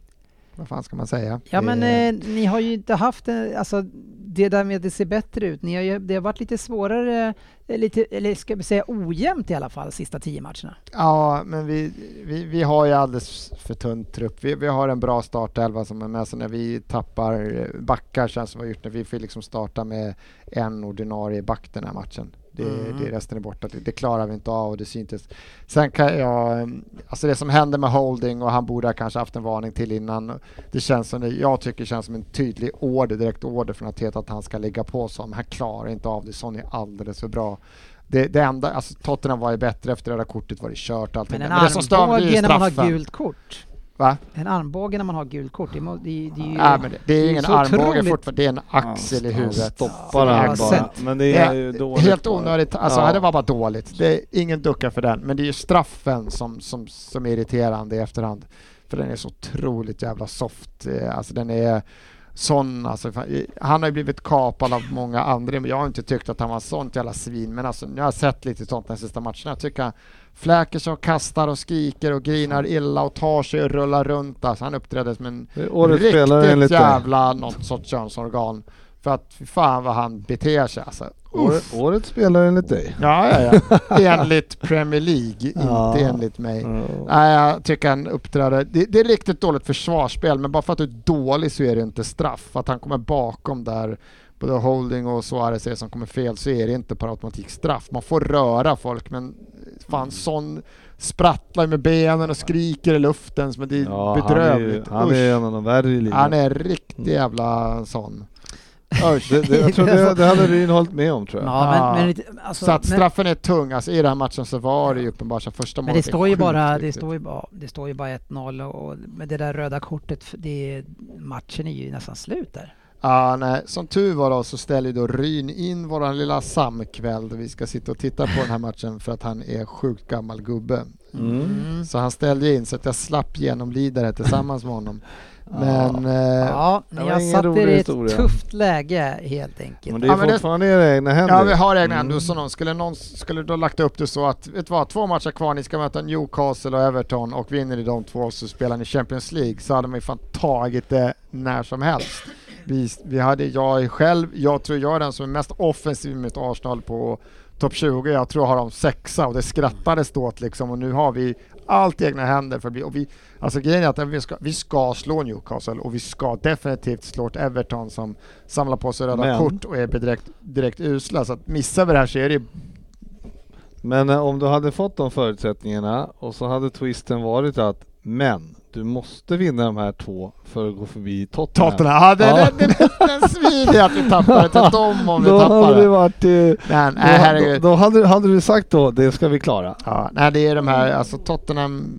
D: vad fan ska man säga?
B: Ja men
D: Det-
B: eh, ni har ju inte haft, eh, alltså det där med att det ser bättre ut, ni har ju, det har varit lite svårare, eh, lite, eller ska vi säga ojämnt i alla fall, sista tio matcherna.
D: Ja, men vi, vi, vi har ju alldeles för tunn trupp. Vi, vi har en bra startelva som är med, så när vi tappar eh, backar känns det som vi har gjort när vi får liksom starta med en ordinarie back den här matchen. Det,
B: Mm.
D: det resten är borta. Det, det klarar vi inte av och det syntes. Sen kan jag, alltså det som hände med Holding och han borde ha kanske haft en varning till innan. Det känns som det, jag tycker känns som en tydlig order, direkt order från Arteta att han ska ligga på men han klarar inte av det. Son är alldeles för bra. Det, det enda, alltså Tottenham var ju bättre efter det där kortet var det kört allting.
B: Men en
D: som
B: armbåge man har
D: straffen.
B: gult kort,
D: Va?
B: en armbåge när man har gult kort, det, det, det är ju...
D: Nej, men det, det är ingen
B: så
D: armbåge
B: otroligt-
D: fortfarande, det är en axel i
C: Han
D: huvudet.
C: stoppar
B: Ja,
C: bara. Men det är ju dåligt.
D: Helt onödigt, alltså
C: Ja.
D: det var bara dåligt. Det är ingen ducka för den, men det är ju straffen som, som, som är irriterande i efterhand. För den är så otroligt jävla soft. Eh, Alltså den är sån, alltså, han har ju blivit kapad av många andra, men jag har inte tyckt att han var sånt jävla svin. Men alltså, nu har jag sett lite sånt den sista matcherna. Jag tycker han fläker sig och kastar och skriker och grinar illa och tar sig och rullar runt. Alltså, han uppträdde som en riktigt jävla något sorts könsorgan. För att fy fan vad han beter sig alltså.
C: Året, årets spelare enligt dig.
D: Ja, ja, ja. enligt Premier League,
C: Ja.
D: inte enligt mig.
C: Ja.
D: Nej, jag tycker han uppträder... Det, det är riktigt dåligt försvarsspel, men bara för att du är dålig så är det inte straff. Att han kommer bakom där, både Holding och Suarez är som kommer fel, så är det inte per automatik straff. Man får röra folk, men fan sån sprattlar med benen och skriker i luften som det är
C: Ja, han är, ju,
D: bedrövligt.
C: han är en av de värre i ligan.
D: han är riktigt jävla sån.
C: Det, det, jag tror det, det hade Ryn hållit med om tror jag.
B: Ja,
D: Ja.
B: men, men, lite- alltså,
D: Så att
B: men,
D: straffen är tung. Alltså, I den här matchen så var det ju uppenbart så första
B: men
D: målet
B: det
D: är
B: står ju bara, det står ju bara, det står ju bara 1-0 och, och med det där röda kortet, det, matchen är ju nästan slut där.
D: Ja, nej. Som tur var då så ställer då Ryn in våran lilla samkväll där vi ska sitta och titta på den här matchen för att han är sjukt gammal gubbe.
C: Mm.
D: Så han ställde in så att jag slapp genomlida det tillsammans med honom. Men... eh,
B: Ja,
C: det
B: ni har satt er i ett
C: historia.
B: tufft läge helt enkelt.
C: Men det är
D: Ja, men det-
C: fortfarande era egna händer.
D: Ja, vi har egna
C: Mm.
D: ändå. Så någon skulle, någon skulle då lagt upp det så att, vet du vad, två matcher kvar, ni ska möta Newcastle och Everton och vinner ni de två så spelar ni Champions League så hade man ju fan tagit det när som helst. Vi, vi hade, jag själv, jag tror jag är den som är mest offensiv med Arsenal på topp 20. Jag tror jag har dem sexa och det skrattades då åt liksom och nu har vi allt i egna händer för att bli, och vi, alltså grejen är att vi ska, vi ska slå Newcastle och vi ska definitivt slå ett Everton som samlar på sig röda
C: Men-
D: kort och är direkt, direkt usla. Så att missar vi det här så är det
C: Men eh, om du hade fått de förutsättningarna och så hade twisten varit att men du måste vinna de här två för att gå förbi Tottenham.
D: Tottenham. Ja, den,
C: Ja.
D: den, den, den svider att vi tappar det till dem om vi
C: Då
D: tappar
C: hade det
D: det.
C: varit... Då,
D: nej,
C: då,
D: herregud.
C: då hade, hade du sagt då, det ska vi klara.
D: Ja, nej, det är de här, alltså Tottenham,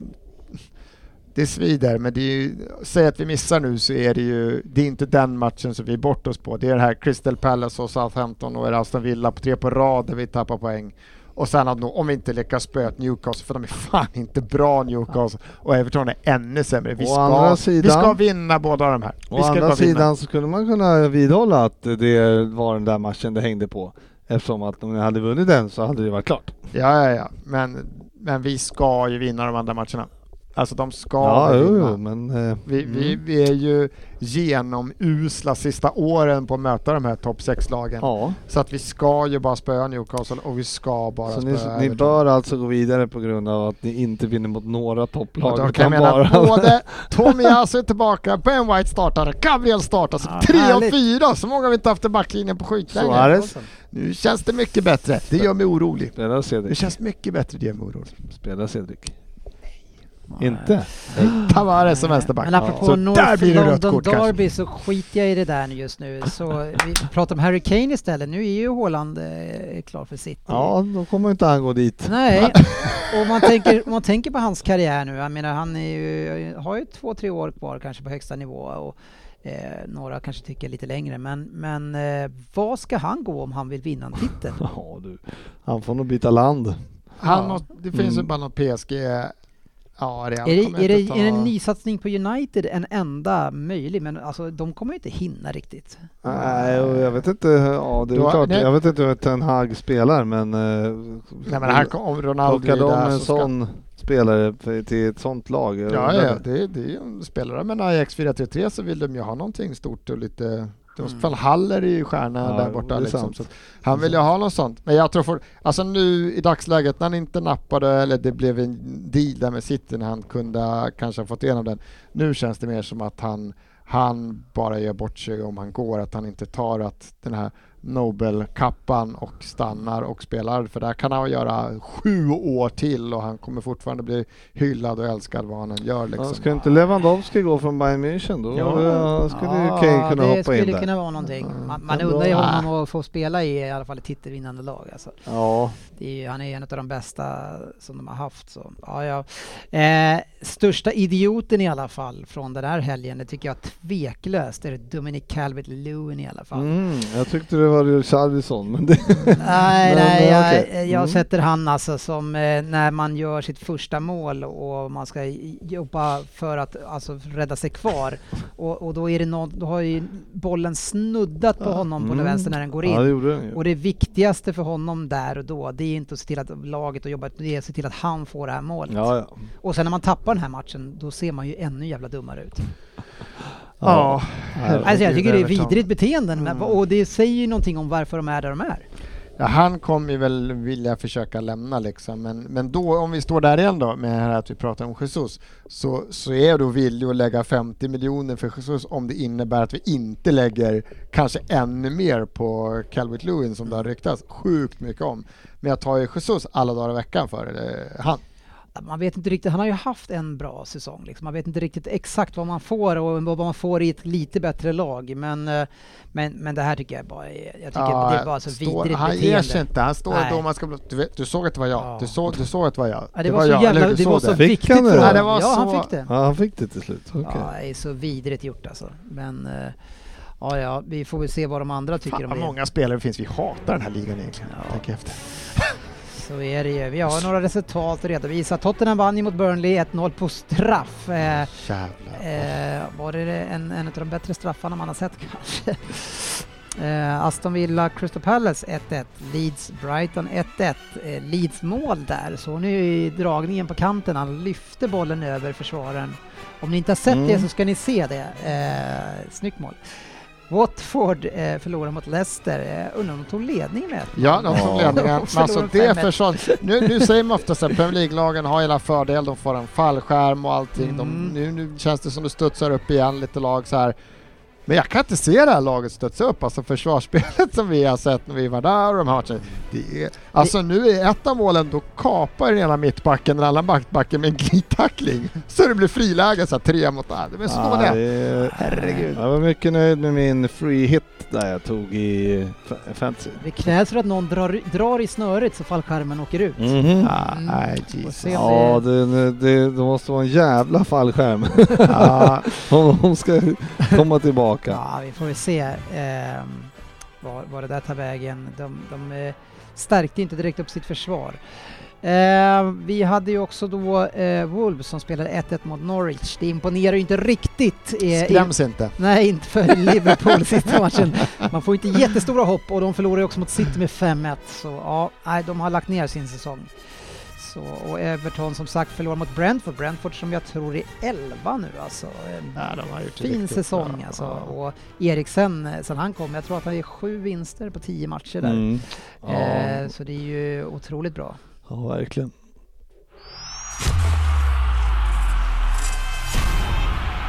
D: det svider, men det är ju, säg att vi missar nu så är det ju, det är inte den matchen som vi är bort oss på. Det är det här Crystal Palace och Southampton och Aston Villa på tre på rad där vi tappar poäng. Och sen att om vi inte lyckas spöa Newcastle, för de är fan inte bra Newcastle, och Everton är ännu sämre. Vi ska,
C: andra
D: vi
C: sidan-
D: ska vinna båda de här. Vi
C: Å andra sidan så skulle man kunna vidhålla att det var den där matchen det hängde på. Eftersom att om ni hade vunnit den så hade det varit klart.
D: Ja, ja, ja. Men, men vi ska ju vinna de andra matcherna. Alltså de ska
C: Ja,
D: vinna.
C: jo, men... eh,
D: Vi, vi,
C: mm.
D: vi är ju genomusla sista åren på att möta de här topp 6-lagen.
C: Ja,
D: Så att vi ska ju bara spöa Newcastle och vi ska bara
C: så
D: spöa
C: ni, ni bör alltså gå vidare på grund av att ni inte vinner mot några topplag.
D: Då kan jag mena
C: bara-
D: både Tomiyasu är tillbaka, Ben White startar, Gabriel startar. Så
B: Ja,
D: tre och
B: härligt.
D: fyra, så många har vi inte haft i backlinjen på skitlänge. Nu känns det mycket bättre. Det gör mig orolig.
C: spelar
D: Det
C: Cedric.
D: känns mycket bättre, det gör mig orolig.
C: Spelar Cedric. Inte?
D: Tavares som vänsterback.
B: Men apropå
D: Så
B: North
D: där blir det rött
B: London
D: kort kanske.
B: Derby så skiter jag i det där nu just nu. Så vi pratar om Harry Kane istället. Nu är ju Haaland eh, klar för City.
C: Ja, då kommer inte han gå dit.
B: Nej, och man tänker, om man tänker på hans karriär nu, jag menar han är ju, har ju två, tre år kvar kanske på högsta nivå och eh, några kanske tycker lite längre, men, men eh, vad ska han gå om han vill vinna en titel?
C: Ja, du. Han får nog byta land.
D: Han
B: Ja.
D: måste, det finns ju
C: Mm.
D: bara något PSG. Ja, Real
B: Är det, är, det,
D: inte
B: är en
D: ta-
B: nysatsning på United en enda möjlig? Men alltså de kommer ju inte hinna riktigt.
C: Nej, och jag vet inte. Ja, det är
D: Då-
C: klart.
D: nej.
C: Jag vet inte hur Ten Hag spelar, men... eh,
D: Nej men här kom, om Ronaldo
C: Plockar
D: är
C: de en
D: så ska...
C: sån spelare för- till ett sånt lag?
D: Ja, ja,
C: det.
D: det, det är ju en spelare med en Ajax 4-3-3 så vill de ju ha någonting stort och lite...
B: Mm.
D: mm. Haller är ju stjärna
C: Ja,
D: där borta liksom. han vill ju ha något sånt. Men jag tror för, alltså nu i dagsläget när han inte nappade eller det blev en deal där med City när han kunde kanske ha fått igenom den. Nu känns det mer som att han, han bara gör bort sig om han går, att han inte tar att den här Nobel-kappan och stannar och spelar för där kan han göra sju år till och han kommer fortfarande bli hyllad och älskad vad han än gör
C: Ja,
D: liksom.
C: ska inte Lewandowski gå från Bayern München då?
D: Ja.
C: Ja, skulle
B: Ja,
C: Kane kunna
B: det
C: hoppa
B: skulle
C: in där.
B: kunna vara någonting. Man, man
C: det
B: undrar ju honom att få spela i i alla fall ett titelvinnande lag. Alltså.
C: Ja,
B: Det är ju, han är ju en av de bästa som de har haft. Så. Ja, ja. Eh, största idioten i alla fall från den här helgen, det tycker jag tveklöst är det Dominic Calvert-Lewin i alla fall.
C: mm, jag tyckte det var Richarlison, men det...
B: Nej,
C: Men,
B: nej, jag,
C: okej.
B: jag
C: Mm.
B: sätter han alltså som eh, när man gör sitt första mål och man ska jobba för att alltså, rädda sig kvar. Och, och då, är det någon, då har ju bollen snuddat på honom på den
C: Mm.
B: vänster när den går
C: Ja, det
B: in.
C: den ju.
B: Och det viktigaste för honom där och då, det är inte att se till att laget och jobba, det är att se till att han får det här målet.
C: Ja, ja.
B: Och sen när man tappar den här matchen, då ser man ju ännu jävla dummare ut.
D: Ja,
B: Alltså jag tycker det är vidrigt beteenden, men,
D: Mm.
B: och det säger ju någonting om varför de är där de är.
D: Ja, han kommer väl vilja försöka lämna liksom, men, men då om vi står där igen då med det här att vi pratar om Jesus så, så är jag då villig att lägga 50 miljoner för Jesus om det innebär att vi inte lägger kanske ännu mer på Calvert Lewin som det har ryktats sjukt mycket om. Men jag tar ju Jesus alla dagar i veckan för eh, han.
B: Man vet inte riktigt, han har ju haft en bra säsong. Liksom. Man vet inte riktigt exakt vad man får och vad man får i ett lite bättre lag. Men, eh, men, men det här tycker jag bara jag tycker det är bara så
D: står-
B: vidrigt
D: Han ger sig inte, han står
B: Nej.
D: då man ska bli, du, vet, du såg att det var jag,
B: Ja.
D: du, såg, du såg att det var jag.
B: Ja, det, var så
D: jag,
B: jävla,
D: eller
B: det var så
C: Fick
B: viktigt
C: han det.
D: Ja, det var
B: ja, han fick det.
C: Ja, han fick det till slut. Okej.
B: Ja, det är så vidrigt gjort alltså. Men eh, ja, ja, vi får väl se vad de andra tycker
D: Fan,
B: om det.
D: många spelare finns, vi hatar den här ligan egentligen.
B: Ja.
D: Tänk efter.
B: Så är det ju. Vi har några resultat att redovisa. Tottenham vann ju mot Burnley 1-0 på straff. Eh. Eh, var det en, en av de bättre straffarna man har sett kanske? Eh, Aston Villa, Crystal Palace 1-1, Leeds, Brighton 1-1. Eh, Leeds mål där, så nu i dragningen på kanten, han lyfte bollen över försvararen. Om ni inte har sett
C: Mm.
B: det så ska ni se det. Eh, snyggt mål. Watford eh, förlorade mot Leicester. Eh, undrar om de tog ledningen med
D: Ja, de tog ledningen.
B: De
D: Men alltså det
B: 5-1.
D: försvar... Nu, nu säger man ofta att Premier League-lagen har hela fördel, de får en fallskärm och allting. De,
B: Mm.
D: nu, nu känns det som det studsar upp igen lite lag så här. Men jag kan inte se det här laget studsa upp, alltså försvarsspelet som vi har sett när vi var där och de här matcherna. Det är, alltså nu är ett av målen, då kapar den ena mittbacken den andra backbacken med en glidtackling. Så det blir friläge så här, tre mot en. Det är så
C: Ja,
D: det. Herregud.
C: Jag var mycket nöjd med min free hit där jag tog i fa- fantasy.
B: Det krävs för att någon drar, drar i snöret så fallskärmen åker ut.
C: Mhm.
D: Ah,
B: Mm.
D: nej,
B: Får
D: Jesus.
B: se om
C: Ja, det- det, det, måste vara en jävla fallskärm
D: Ja,
C: om de ska komma tillbaka.
B: Ja, vi får väl se eh, var, var det där tar vägen. De, de eh, stärkte inte direkt upp sitt försvar. Eh, vi hade ju också då eh, Wolves som spelade 1-1 mot Norwich. Det imponerar ju inte riktigt. eh,
D: skräms inte.
B: Nej, inte för Liverpool sista matchen. Man får inte jättestora hopp och de förlorar ju också mot City med 5-1. Så ja, nej, de har lagt ner sin säsong. Så, och Everton som sagt förlorar mot Brentford. Brentford som jag tror är 11 nu alltså. Eh,
D: Ja, de har gjort det
B: fin
D: riktigt
B: säsong
D: bra.
B: alltså.
D: Ja.
B: Och Eriksen, eh, sen han kom, jag tror att han är sju vinster på 10 matcher där.
C: Mm. Ja,
B: Eh, så det är ju otroligt bra.
C: ja, verkligen.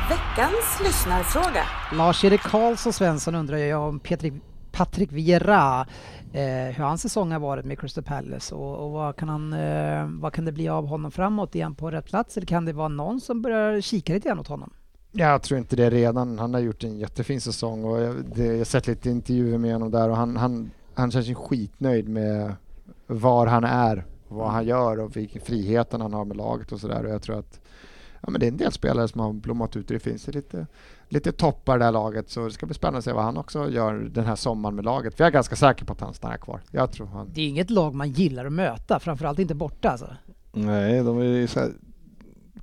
E: Veckans lyssnarfråga.
B: Lars-Erik Karlsson Svensson undrar ju om Petrik, Patrik Vieira, eh, hur hans säsong har varit med Crystal Palace och, och vad, kan han, eh, vad kan det bli av honom framåt? Är han på rätt plats eller kan det vara någon som börjar kika lite grann åt honom?
D: Jag tror inte det redan. Han har gjort en jättefin säsong och jag, det, jag har sett lite intervjuer med honom där och han, han, han känns ju skitnöjd med var han är, vad han gör och vilken friheten han har med laget och sådär. Och jag tror att ja, men det är en del spelare som har blommat ut och det finns ju lite, lite toppar det här laget så det ska bli spännande att se vad han också gör den här sommaren med laget. För jag är ganska säker på att han stannar kvar. Jag tror han...
B: Det är inget lag man gillar att möta, framförallt inte borta alltså.
C: Nej, de är ju så här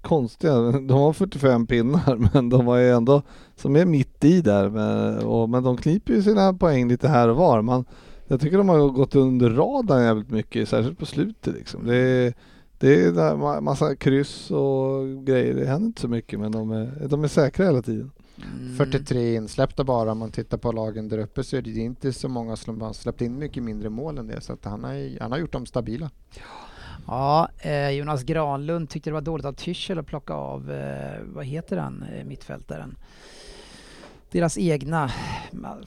C: konstiga. De har 45 pinnar men de var ju ändå som är mitt i där. Men, och, men de kniper ju sina poäng lite här och var. Man, jag tycker de har gått under radarn jävligt mycket, särskilt på slutet liksom. Det är, det är massa kryss och grejer. Det händer inte så mycket men de är, de är säkra hela tiden.
B: Mm.
D: 43 insläppta bara, om man tittar på lagen där uppe så är det inte så många som har släppt in mycket mindre mål än det. Så att han, har, han har gjort dem stabila.
B: Ja, eh, Jonas Granlund tyckte det var dåligt av Tyschel att plocka av, eh, vad heter han, eh, mittfältaren? Deras egna,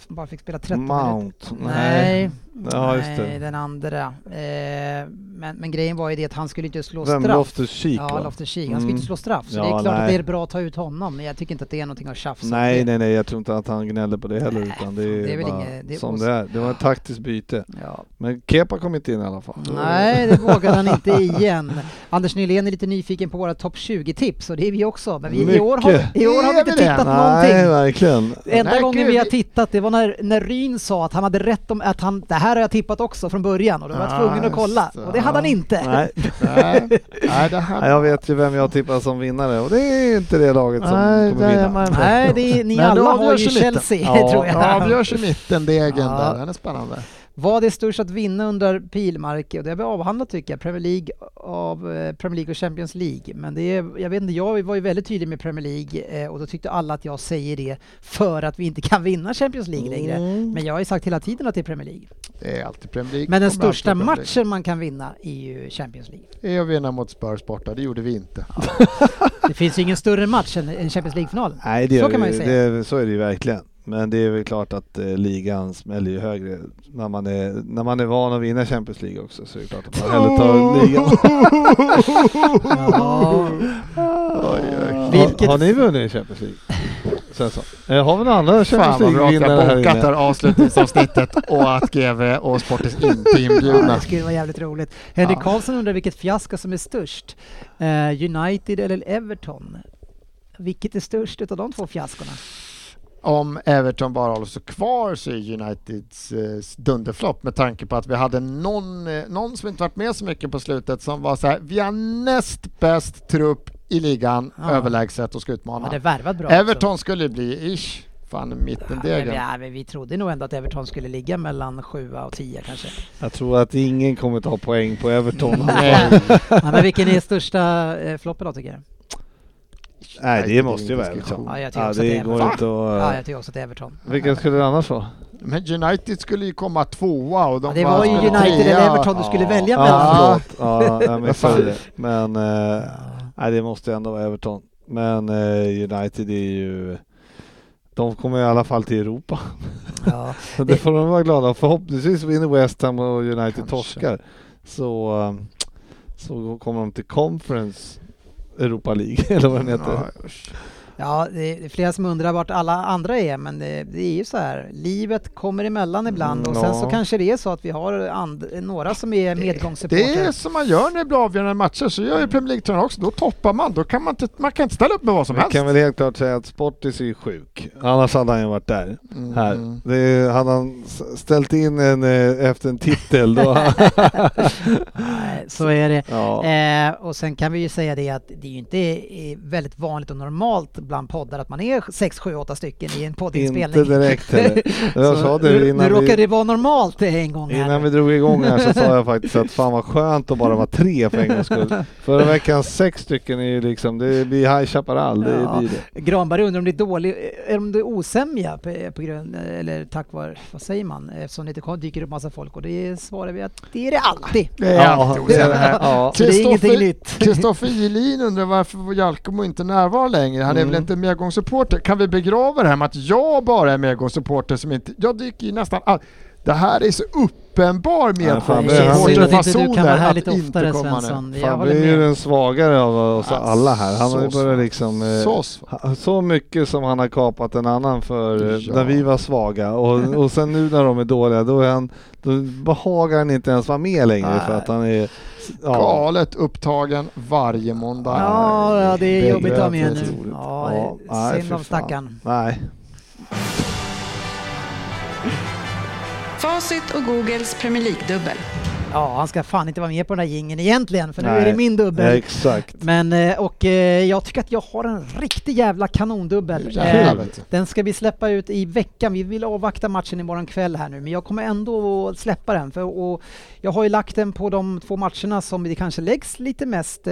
B: bara fick spela 30
C: Mount?
B: minuter. Nej,
C: Ja, just
B: nej den andra. Eh, men, men grejen var ju det att han skulle inte slå
C: Vem?
B: straff.
C: Loftus-Cheek
B: Ja? Loftus-Cheek. Han skulle
C: Mm.
B: inte slå straff. Så
C: Ja,
B: det är klart att
C: nej.
B: det är bra att ta ut honom, men jag tycker inte att det är någonting att tjafsa.
C: Nej, nej, nej, jag tror inte att han gnäller på det heller
B: Nej,
C: utan det är,
B: det är
C: bara
B: inget- det är
C: som
B: oss-
C: det är. Det var ett taktiskt byte.
B: Ja.
C: Men Kepa kom inte in i alla fall.
B: Nej, det vågade han inte igen. Anders Nylén är lite nyfiken på våra topp 20-tips och det är vi också. Men vi, i, år har, i år har vi inte tittat
C: Nej,
B: någonting. Enda
D: Nej,
B: gången
D: gud,
B: vi har tittat det var när, när Ryn sa att han hade rätt om att han, det här har jag tippat också från början och då var jag
D: Ja,
B: tvungen att kolla
D: det,
B: och det hade han inte.
C: Nej,
D: Nej, nej, det här...
C: Nej, jag vet ju vem jag tippar som vinnare och det är inte det laget som
D: Nej,
C: kommer
D: det
C: vinna.
D: man-
B: Nej, det är, ni
D: det
B: alla har ju
D: i mitten.
B: Chelsea
C: Ja,
B: tror jag.
D: Ja, avgörs i mitten, degen
B: Ja.
D: där. Den är spännande.
B: Vad är störst att vinna under pilmark? Och det har vi avhandlat tycker jag, Premier League av eh, Premier League och Champions League. Men det är, jag vet inte, jag var ju väldigt tydlig med Premier League eh, och då tyckte alla att jag säger det för att vi inte kan vinna Champions League längre.
C: Mm.
B: Men jag har ju sagt hela tiden att det är Premier League.
D: Det är alltid Premier League.
B: Men den största matchen man kan vinna är ju Champions League.
D: är att vinna mot Spurs borta. Det gjorde vi inte.
B: Det finns ju ingen större match än Champions League-final.
C: Nej, det
B: Så kan man ju säga.
C: det, så är det ju verkligen. Men det är väl klart att eh, ligan smäller ju högre när man, är, när man är van att vinna Champions League också så är det klart att man hellre tar ligan.
B: Ja,
D: Oj, oj.
B: Vilket-
C: Har, har ni vunnit Champions League? Sen så. Eh, Har vi några andra Champions
D: Fan vad bra att
C: League-vinnare här
D: det
C: inne?
D: här avslutningsavsnittet och att GV och Sportis inte är inbjudna.
B: det skulle vara jävligt roligt. Henrik
D: Ja.
B: Karlsson undrar vilket fiasko som är störst. Eh, United eller Everton? Vilket är störst utav de två fiaskorna?
D: Om Everton bara håller sig kvar så är Uniteds eh, dunderflopp med tanke på att vi hade någon, eh, någon som inte varit med så mycket på slutet som var så här, vi har näst bäst trupp i ligan
B: Ja.
D: överlägset och ska utmana.
B: bra
D: Everton skulle bli ish, fan
B: också. Ja, men,
D: mittendegen.
B: ja, vi trodde nog ändå att Everton skulle ligga mellan 7 och 10 kanske.
C: Jag tror att ingen kommer ta poäng på Everton.
D: Nej.
B: ja, men vilken är största eh, floppen då tycker jag?
C: Nej,
D: det
C: det måste ju vara. Everton.
B: Ja, jag tycker
C: Ja,
B: också att det
C: det
B: är
C: går
B: Everton.
C: inte
B: Ja,
C: att...
B: jag tycker också att det är Everton.
C: Vilken skulle det annars vara?
D: Men United skulle ju komma tvåa och de
B: Ja, det var ju United
D: trea.
B: eller Everton du skulle välja
C: Ja,
B: mellan.
C: förlåt. Ja, jag missade det. Men eh, nej, det måste ändå vara Everton. Men eh, United är ju... De kommer i alla fall till Europa.
B: Ja.
C: Så det får de vara glada Förhoppningsvis vinner West Ham och United
D: Kanske.
C: torskar. Så, um, så kommer de till Conference Europa League, eller vad den heter.
D: Ja.
B: Ja, det är flera som undrar vart alla andra är, men det, det är ju så här. Livet kommer emellan ibland och
C: Mm,
B: sen så
C: ja.
B: kanske det är så att vi har and, några som är
D: Det
B: medgångssupportrar.
D: är som man gör när det blir avgörande matcher, så gör ju Premier League-tränare också. Då toppar man. Då kan man, inte, man kan inte ställa upp med vad som
C: Vi
D: helst.
C: kan väl helt klart säga att Sportis är ju sjuk. Annars hade han ju varit där.
D: Mm.
C: Här. Det, hade han ställt in en eh, efter en titel då...
B: Nej, så är det.
C: ja.
B: Eh, och sen kan vi ju säga det att det är ju inte eh, väldigt vanligt och normalt bland poddar att man är 6, 7, 8 stycken i en poddinspelning.
C: Inte direkt heller. Jag sa
B: nu,
C: det
B: nu
C: innan
B: råkar
C: vi,
B: det vara normalt en gång här.
C: innan vi drog igång här så sa jag faktiskt att fan vad skönt att bara vara tre för en gångs skull. Förra veckans sex stycken är ju liksom, det blir High Chaparral, det
B: Ja.
C: blir det.
B: Granberg undrar om det är dålig, om det är osämja på, på grund, eller tack vare, vad säger man, eftersom det inte dyker upp massa folk och det svarar vi att det är det alltid.
D: Det är alltid osäkert här.
C: ja.
B: Så det är ingenting
D: Kristoffer-
B: nytt.
D: Kristoffer Jelin undrar varför Jalkomo inte närvarar längre. Han är
C: Mm.
D: väl inte medgångssupporter? Kan vi begrava det här med att jag bara är medgångssupporter som inte... Jag dyker i nästan all... Det här är så uppenbar
C: Ja,
B: att
D: medgångssupporterfasoner
B: här
D: att
B: lite
D: inte
B: oftare
D: komma.
B: Svensson. Jag
C: Fan, det är ju den svagare av oss
D: Ja,
C: alla här. Han har ju
D: svag.
C: liksom... eh,
D: Så
C: mycket som han har kapat en annan för eh,
D: Ja.
C: när vi var svaga och, och sen nu när de är dåliga då, är han, då behagar han inte ens vara med längre för att han är... Ja,
D: Galet upptagen varje måndag.
B: Ja, ja, det är jobbigt att ha med nu. Ja,
C: Ja, nej,
B: synd om stackaren.
C: nej.
A: Facit och Googles Premier League-dubbel.
B: Ja, han ska fan inte vara med på den här jingeln egentligen, för nu
C: Nej.
B: är det min dubbel.
C: exakt.
B: Men, eh, och eh, jag tycker att jag har en riktig jävla kanondubbel.
D: Jävlar,
B: Eh. Den ska vi släppa ut i veckan. Vi vill avvakta matchen imorgon kväll här nu, men jag kommer ändå släppa den. För, och jag har ju lagt den på de två matcherna som det kanske läggs lite mest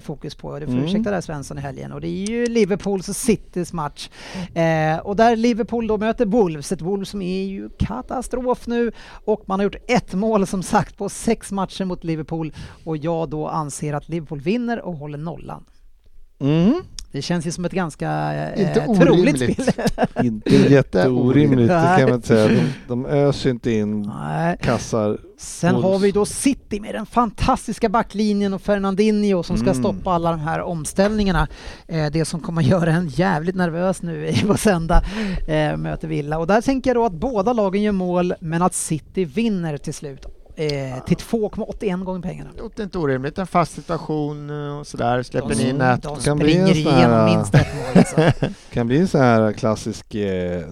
B: fokus på. Du får
C: Mm.
B: ursäkta där Svensson i helgen. Och det är ju Liverpools och Citys match. Eh, och där Liverpool då möter Wolves, ett Wolves som är ju katastrof nu. Och man har gjort ett mål som sagt på sex matcher mot Liverpool. Och jag då anser att Liverpool vinner och håller nollan.
C: Mm.
B: Det känns ju som ett ganska eh,
D: Inte
B: troligt
D: orimligt.
B: spel.
C: Inte jätteorimligt, det kan man inte säga. De, de öser inte in
B: Nej.
C: kassar.
B: Sen har vi då City med den fantastiska backlinjen och Fernandinho som ska
C: Mm.
B: stoppa alla de här omställningarna. Eh, det som kommer göra en jävligt nervös nu i- på söndag eh, möter Villa. Och där tänker jag då att båda lagen gör mål men att City vinner till slut. Eh, till 2,81 gånger pengarna.
D: Det låter inte orimligt. En fast situation eh, och sådär. Släpper
B: De,
D: in ett.
B: de springer igenom minst ett mål alltså.
C: Kan bli en sån här klassisk eh,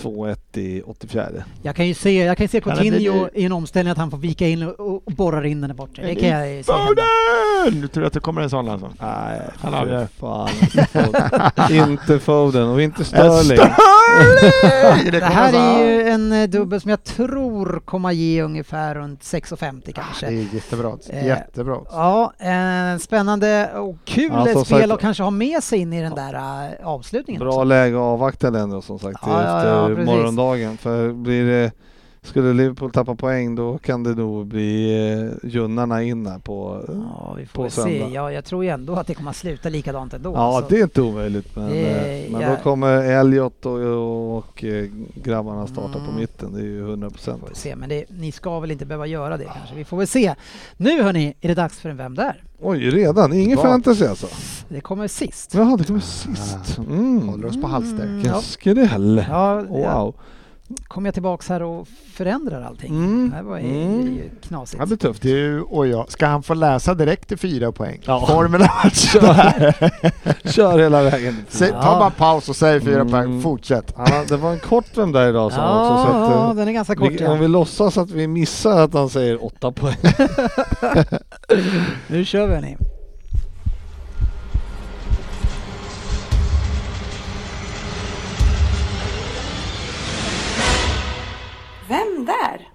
C: 2-1 i 84.
B: Jag kan ju se, jag kan se
D: Ja,
B: Coutinho
D: det-
B: i en omställning att han får vika in och, och borra in den där borta. Det kan jag se.
D: Foden! Du tror att det kommer en sån alltså?
C: Nej,
D: Han har
C: fan. inte Foden. och inte Sterling.
D: Sterling!
B: Det här är ju en eh, dubbel som jag tror kommer ge ungefär runt 6,50 kanske.
D: Det är jättebra.
B: Eh,
D: Jättebra.
B: Ja, eh, spännande och kul
C: Ja, som
B: spel att kanske ha med sig in i den där avslutningen.
C: Bra
B: också.
C: läge att avvakta den då som sagt
B: Ja, ja,
C: efter
B: ja,
C: morgondagen. För blir det, skulle Liverpool tappa poäng då kan det nog bli eh, junnarna in här på...
B: Ja, vi får
C: på
B: väl se.
C: söndag.
B: Ja, jag tror ju ändå att det kommer att sluta likadant ändå.
C: Ja,
B: så
C: det är inte omöjligt. Men,
B: Det-
C: eh, men
B: ja.
C: då kommer Elliot och, och, och eh, grabbarna starta på
B: Mm.
C: mitten. Det är ju 100 procent.
B: får vi se. Men det, ni ska väl inte behöva göra det kanske. Vi får väl se. Nu hörni, är det dags för en Vem där?
C: Oj, redan? Ingen
D: Ja.
C: fantasy alltså?
B: Det kommer sist.
C: Jaha, det kommer sist. Mm.
D: Håller oss på halster.
B: Mm,
C: Vilken
B: ja.
C: skräll.
B: Ja, ja. Kommer jag tillbaks här och förändrar allting?
C: Mm.
B: Det här var ju,
C: Mm.
B: ju knasigt.
C: Det blir tufft.
D: Du och jag, ska han få läsa direkt till fyra poäng?
C: Ja.
D: Formel
C: Kör hela vägen.
B: Ja.
D: Ta bara paus och säg fyra
C: Mm.
D: poäng, fortsätt.
C: Har- det var en kort vem där idag sa
B: Ja,
C: också. Så att,
B: ja,
C: eh,
B: den är ganska kort
C: vi, om vi
B: ja.
C: låtsas att vi missar att han säger åtta poäng.
B: Nu kör vi hörni.
E: Vem där?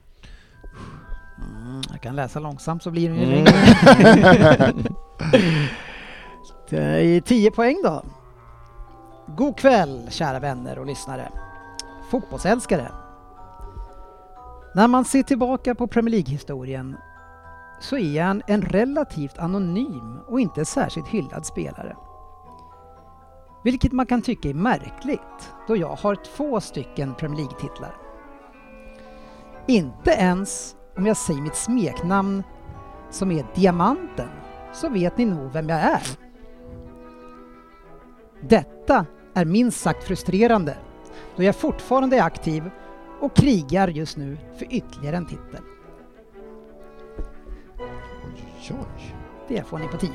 B: Mm, jag kan läsa långsamt så blir det ju
C: Mm.
B: längre. Det är 10 poäng då. God kväll kära vänner och lyssnare. Fotbollsälskare. När man ser tillbaka på Premier League-historien så är han en relativt anonym och inte särskilt hyllad spelare. Vilket man kan tycka är märkligt då jag har två stycken Premier League-titlar. Inte ens om jag säger mitt smeknamn som är Diamanten så vet ni nog vem jag är. Detta är minst sagt frustrerande då jag fortfarande är aktiv och krigar just nu för ytterligare en titel.
D: Oj, oj.
B: Det får ni på 10.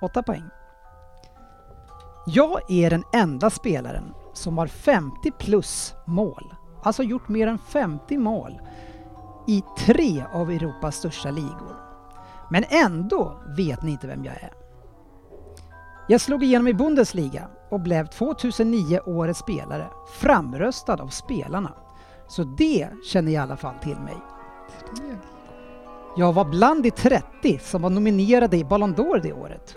B: Åtta poäng. Jag är den enda spelaren som har 50 plus mål, alltså gjort mer än 50 mål i tre av Europas största ligor. Men ändå vet ni inte vem jag är. Jag slog igenom i Bundesliga och blev 2009 årets spelare, framröstad av spelarna. Så det känner jag i alla fall till mig. Jag var bland de 30 som var nominerade i Ballon d'Or det året.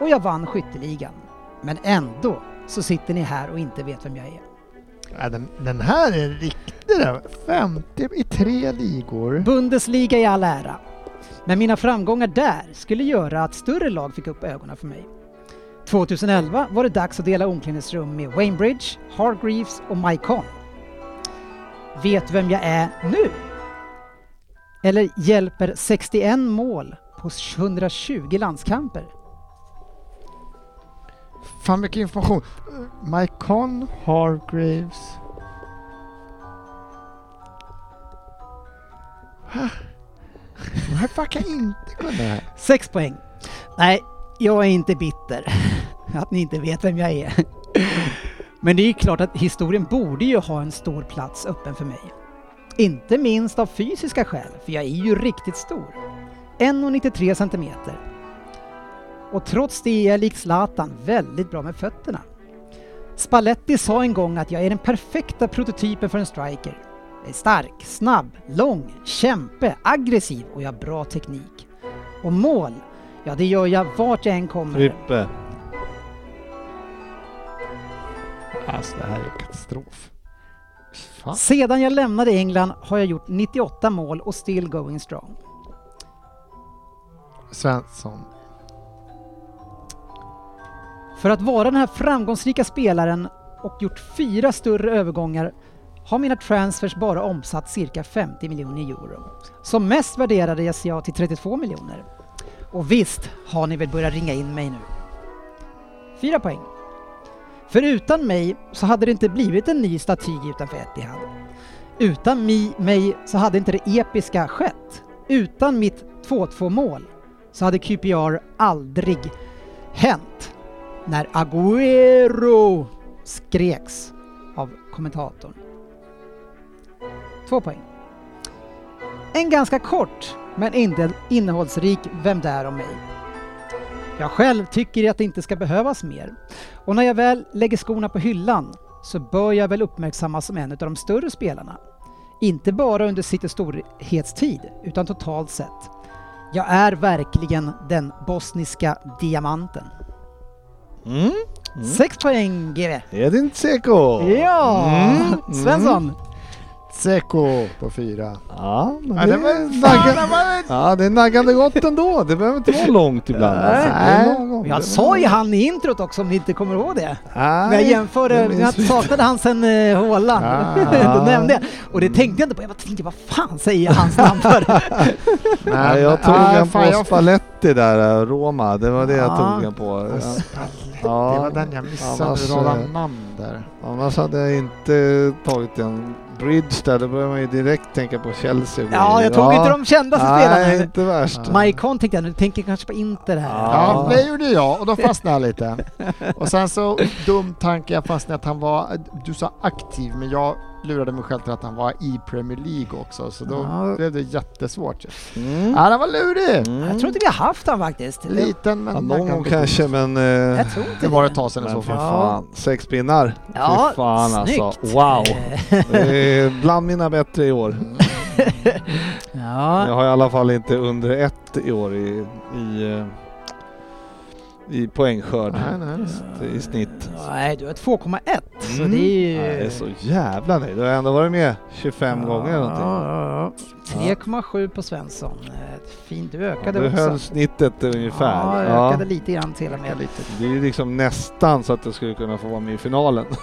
B: Och jag vann skytteligan. Men ändå så sitter ni här och inte vet vem jag är.
D: Ja, den, den här är riktig den. 50 i tre ligor.
B: Bundesliga i all ära. Men mina framgångar där skulle göra att större lag fick upp ögonen för mig. 2011 var det dags att dela omklädningsrum med Wayne Bridge, Hargreaves och Mike Conn. Vet vem jag är nu? Eller hjälper 61 mål på 120 landskamper?
D: Fan mycket information. Mike Conn, Hargraves. Det De här fuckar inte kunna det här.
B: 6 poäng. Nej, jag är inte bitter att ni inte vet vem jag är. Men det är ju klart att historien borde ju ha en stor plats öppen för mig. Inte minst av fysiska skäl, för jag är ju riktigt stor. 1,93 centimeter. Och trots det är jag lik Zlatan väldigt bra med fötterna. Spalletti sa en gång att jag är den perfekta prototypen för en striker. Jag är stark, snabb, lång, kämpe, aggressiv och jag har bra teknik. Och mål, ja det gör jag vart jag än kommer.
C: Frippe.
D: Alltså det här är katastrof. Fan.
B: Sedan jag lämnade England har jag gjort 98 mål och still going strong.
D: Svensson.
B: För att vara den här framgångsrika spelaren och gjort fyra större övergångar har mina transfers bara omsatt cirka 50 miljoner euro. Som mest värderades jag till 32 miljoner. Och visst har ni väl börjat ringa in mig nu? Fyra poäng. För utan mig så hade det inte blivit en ny staty utanför Etihad. Utan mi, mig så hade inte det episka skett. Utan mitt 2-2 mål så hade QPR aldrig hänt när Agüero skreks av kommentatorn? Två poäng. En ganska kort men inte innehållsrik Vem där om mig. Jag själv tycker att det inte ska behövas mer. Och när jag väl lägger skorna på hyllan så bör jag väl uppmärksammas som en av de större spelarna. Inte bara under sitt storhetstid, utan totalt sett. Jag är verkligen den bosniska diamanten.
C: Mm.
B: Sex poäng GW.
C: Edin Dzeko!
B: Ja!
C: Mm,
B: Svensson.
D: Seko på fyra.
C: Ja, men
D: Ja,
C: det,
D: det
C: är
D: fan,
C: nagga-
D: det var
C: ja, det är naggande gott ändå. Det behöver inte vara långt ibland.
B: Nej.
C: Alltså. Det. Det
B: Jag sa ju han i introt också om ni inte kommer ihåg det.
C: Nej,
B: Men jag jämförde,
C: det
B: jag saknade han sen eh, Håland.
D: Ah.
B: Då nämnde jag. Och det tänkte jag inte på. Jag tänkte vad fan säger jag hans namn för?
C: Nej, jag tog
D: ah,
C: en på
D: jag-
C: Spalletti där, eh, Roma. Det var det jag
B: Ja.
C: tog en på.
D: Det
C: Ja.
D: var den jag missade,
C: Annars,
D: namn där.
C: Annars hade jag inte tagit en bridge där. Då börjar man ju direkt tänka på Chelsea.
B: Ja, jag tog inte de kändaste
C: Nej,
B: spelarna.
C: inte värst.
B: Maikon tänkte jag, nu tänker jag kanske på Inter här.
D: Ja,
C: Ja.
D: det gjorde jag och då fastnade jag lite. Och sen så dum tanke, jag fastnade att han var, du sa aktiv, men jag lurade mig själv till att han var i Premier League också, så då
B: Ja.
D: blev det jättesvårt.
C: Mm.
D: Ja, den var lurig!
C: Mm.
B: Jag tror inte vi har haft han faktiskt.
D: Liten men...
C: Ja, någon gång kanske, men... eh,
B: Jag tror inte
D: Det var ett tag sedan i så fall.
C: fan, sex pinnar.
B: Ja,
C: Fy fan alltså.
B: snyggt.
C: Wow!
B: Eh,
C: Det är bland mina bättre i år.
B: Ja,
C: Jag har i alla fall inte under ett i år i, i, eh, i poängskörd.
D: Nej, nej.
C: I snitt.
B: nej, du har 2,1 så
C: Mm.
B: det är ju...
C: Ja, jag är så jävla nöjd. Du har ändå varit med 25 gånger eller någonting.
B: Ja, ja, ja. 3,7 på Svensson. Eh, Fint, du ökade
C: Du
B: också.
C: höll snittet ungefär.
B: Ja, jag
C: Ja.
B: ökade lite grann till och med.
D: Lite.
C: Det är ju liksom nästan så att du skulle kunna få vara med i finalen.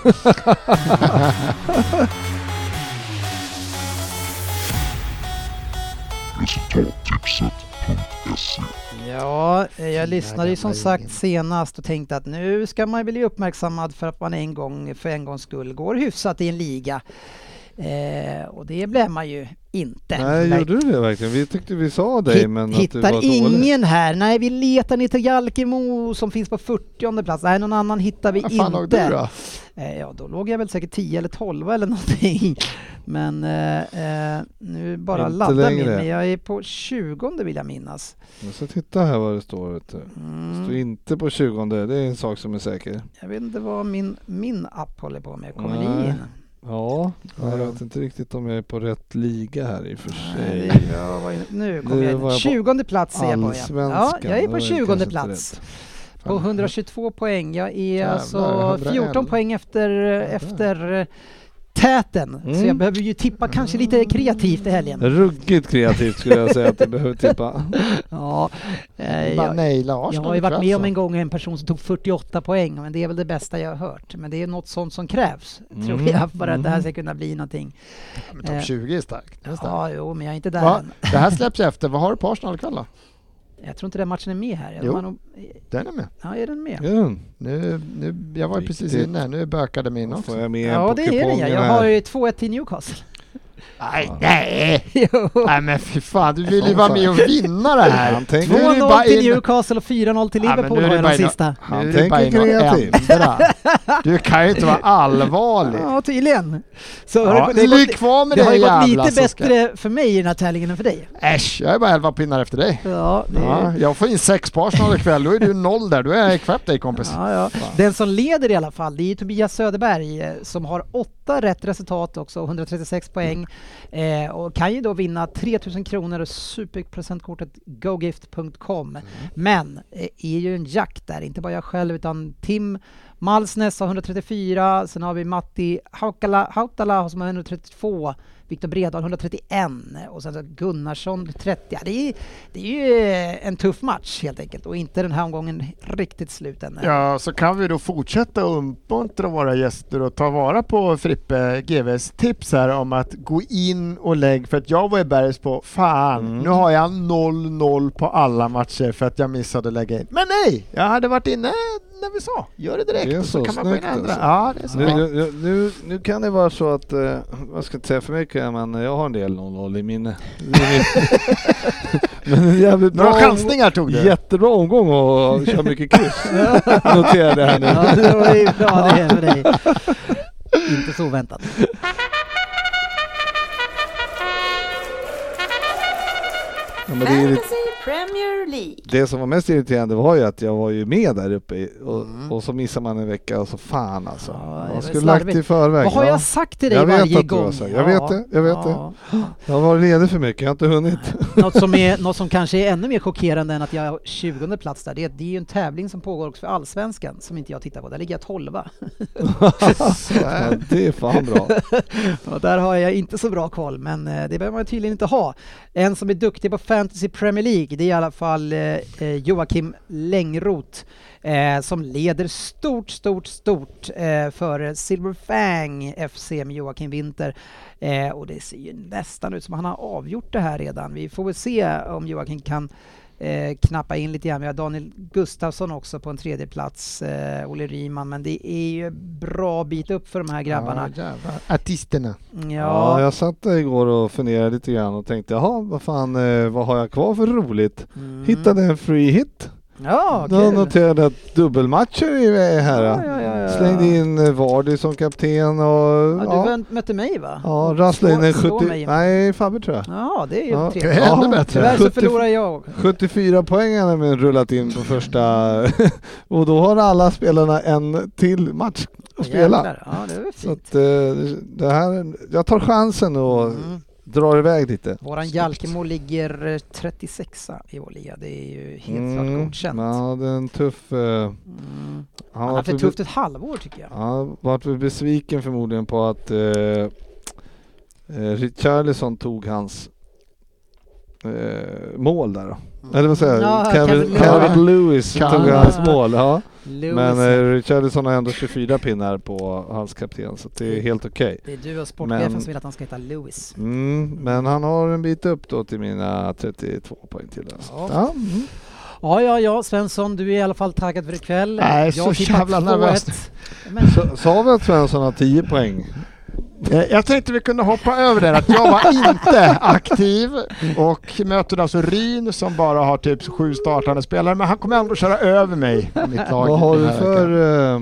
B: Ja, eh, jag lyssnade ju som sagt senast och tänkte att nu ska man bli uppmärksammad för att man en gång för en gångs skull går hyfsat i en liga. Eh, och det blev man ju inte.
C: Nej,
B: Verk-
C: gjorde du det verkligen? Vi tyckte vi sa dig,
B: Hitt-
C: men att du
B: hittar
C: var dålig.
B: ingen här. Nej, vi letar ner till Jalkemo som finns på 40 plats. Nej, någon annan hittar vi
D: Vad fan låg
B: inte.
D: du då?
B: Eh, ja, då låg jag väl säkert 10 eller 12 eller någonting. Men eh, eh, nu bara
C: Inte
B: laddar min. Men jag är på 20 vill jag minnas.
C: Men så titta här vad det står. Du. Det står
B: Mm.
C: inte på 20, det är en sak som är säker.
B: Jag vet inte vad min, min app håller på med. Kommer
C: Nej.
B: ni in?
C: Ja,
D: Ja,
C: jag
D: ja.
C: vet inte riktigt om jag är på rätt liga här i och för
B: Nej,
C: sig.
B: det- jag var inne- nu kommer jag
C: jag på
B: 20 plats är jag på. Ja, jag är på
C: var
B: 20
C: kanske inte
B: plats. På 122 poäng. Jag är
D: Jävlar,
B: alltså
D: 111.
B: 14 poäng efter, efter täten. Så
C: Mm.
B: jag behöver ju tippa kanske lite kreativt i helgen.
C: Ruggigt kreativt skulle jag säga att du behöver tippa.
B: Ja, eh, jag,
D: naila
B: jag har ju varit med om
D: så.
B: en gång en person som tog 48 poäng, men det är väl det bästa jag har hört. Men det är något sånt som krävs, tror
C: Mm.
B: jag, för att det här
C: Mm.
B: ska kunna bli någonting.
D: Men
B: Eh,
D: topp 20 är starkt. Det är starkt.
B: Ja, jo, men jag är inte där
D: Va?
B: än.
D: Det här släpps efter. Vad har du på Arsenal ikväll då?
B: Jag tror inte den matchen är med här. Jag
D: Jo.
B: nog,
D: Den är med.
B: ja, är den med?
C: Den?
D: Nu, nu, jag var ju precis
C: Riktigt.
D: inne. Nu bökade min också.
C: får jag med
B: Ja, det är den ja. Jag
C: här.
B: har ju 2-1 till Newcastle.
D: Nej, nej!
B: Jo.
D: Nej men fy fan, du vill ju vara med och vinna det här.
C: Han tänker,
D: Nu är det
B: 2-0
D: bara
B: till Newcastle och 4-0 till Liverpool
D: bara
B: de sista.
C: han
D: Nu
C: tänker kreativt.
D: Du kan ju inte vara allvarlig.
B: Ja, tydligen. Så
D: Ja,
B: det, gått,
D: kvar med
B: det
D: det
B: har ju gått lite
D: Soska.
B: bättre för mig i den här tävlingen än för dig.
D: Äsch, jag är bara 11 pinnar efter dig.
B: Ja, det,
D: Ja, jag får in sex Arsenal ikväll, då är du noll där. Då är jag ikapp dig kompis.
B: Ja, ja. Den som leder i alla fall, det är Tobias Söderberg eh, som har åtta rätt resultat också, 136 poäng. Eh, och kan ju då vinna 3000 kronor och superpresentkortet gogift.com. Men eh, är ju en jakt där, inte bara jag själv utan Tim Malsnäs har 134, sen har vi Matti Hautala som har 132, Viktor Bredal 131 och sen så Gunnarsson 30. Ja, det, är, det är ju eh, en tuff match helt enkelt och inte den här omgången riktigt slut än.
D: Ja, så kan vi då fortsätta uppmuntra våra gäster och ta vara på Frippe GVs tips här om att gå in och lägg, för att jag var i bergs på fan,
C: Mm.
D: nu har jag 0-0 på alla matcher för att jag missade att lägga in. Men nej, jag hade varit inne när vi sa. Gör det direkt
C: Det
D: så,
C: så
D: kan man gå in och
C: snyggt
D: ändra.
C: alltså.
D: Ja, det
C: Nu, nu, nu, nu kan det vara så att, eh, jag ska inte säga för mycket, men jag har en del 0-0 i minne. men en jävligt bra
D: Några chansningar tog du.
C: jättebra omgång och köra mycket kryss. Noterade jag här nu.
B: Ja, det var bra det för dig. Inte så oväntat.
C: Ja, men det, är,
E: Fantasy Premier League.
C: det som var mest irriterande var ju att jag var ju med där uppe och,
B: Mm.
C: och så missar man en vecka och så fan alltså.
B: Ja, det var
C: skulle lagt
B: slarvigt.
C: i förväg.
B: Vad har
C: ja.
B: jag sagt till dig
C: Jag vet
B: varje
C: att du har
B: gång?
C: sagt. Jag vet det, jag vet det. Jag har varit ledig för mycket, jag har inte hunnit.
B: Något som, är, något som kanske är ännu mer chockerande än att jag har 20 plats där, det är, det är ju en tävling som pågår också för Allsvenskan som inte jag tittar på. Där ligger jag 12
C: ja, det är fan bra.
B: Och där har jag inte så bra koll, men eh, det behöver man tydligen inte ha. En som är duktig på Fantasy Premier League, det är i alla fall eh, eh, Joakim Längroth eh, som leder stort, stort, stort eh, för Silverfang FC med Joakim Winter. Eh, och det ser ju nästan ut som han har avgjort det här redan. Vi får väl se om Joakim kan eh, knappa in lite grann. Vi har Daniel Gustafsson också på en tredje plats, eh, Olle Ryman, men det är ju bra bit upp för de här grabbarna.
D: Ja. Artisterna.
C: Ja.
B: Ja,
C: jag satt där igår och funderade lite grann och tänkte jaha, vad fan, eh, vad har jag kvar för roligt?
B: Mm.
C: Hittade en free hit.
B: Ja,
C: Då
B: kul!
C: noterade jag att dubbelmatcher är här.
B: Ja, ja, ja, ja.
C: Slängde in eh, Vardy som kapten och
B: Ja, du
C: ja,
B: mötte mig va?
C: ja rasslade in en
B: Slå- slå
C: 70...
B: mig.
C: Nej, Fabbe tror jag.
B: Ja, det är ju
C: Ja.
B: trevligt.
D: Är ännu
C: Ja,
D: bättre.
B: Tyvärr så
C: 70
B: förlorar jag.
C: 74 poäng har de rullat in på första och då har alla spelarna en till match att spela.
B: Jävlar. Ja, det
C: Så
B: fint.
C: att, eh, det här, jag tar chansen och
B: Mm.
C: Drar iväg lite.
B: Våran Jalkemo ligger eh, 36 i vår liga. Det är ju helt klart godkänt.
C: Mm. Ja, det är en tuff... eh,
B: Mm.
C: han
B: Han har haft ett tufft ett halvår tycker jag.
C: Han varit väl besviken förmodligen på att eh, eh, Richarlison tog hans eh, mål där då. Eller vad säger jag?
B: Ja,
C: Kevin Lewis tog hans mål. Ja.
B: Lewis,
C: Men eh, Richarlison har ändå 24 pinnar på hans kapten så det är helt okej.
B: det är du och sportchefen
C: men-
B: som vill att han ska heta Lewis.
C: Mm, men han har en bit upp då till mina 32 poäng till. Alltså.
B: Ja.
C: Ja. mm.
B: Ja, ja, ja, Svensson, du är i alla fall taggad för ikväll.
D: Nej,
B: Jag
D: så jävla
B: 2-1.
D: nervöst.
B: Men
C: sa vi att Svensson har 10 poäng?
D: Eh, Jag tänkte vi kunde hoppa över det, att jag var inte aktiv och möter alltså Ryn som bara har typ sju startande spelare, men han kommer ändå köra över mig i mitt lag.
C: Vad har du för... eh,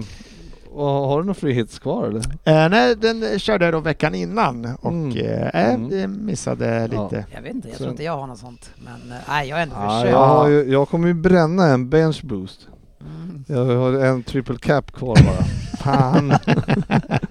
C: vad- har du några free hits kvar eller?
D: Eh, nej, den körde jag då veckan innan och
C: Mm.
D: eh,
C: Mm.
D: det missade
C: Ja.
D: lite.
B: jag vet inte, jag tror inte jag har något sånt. Men eh, nej, jag har ändå
C: Ja,
B: försökt.
C: jag, har ju, jag kommer ju bränna en bench boost.
B: Mm.
C: Jag har en triple cap kvar bara. Fan.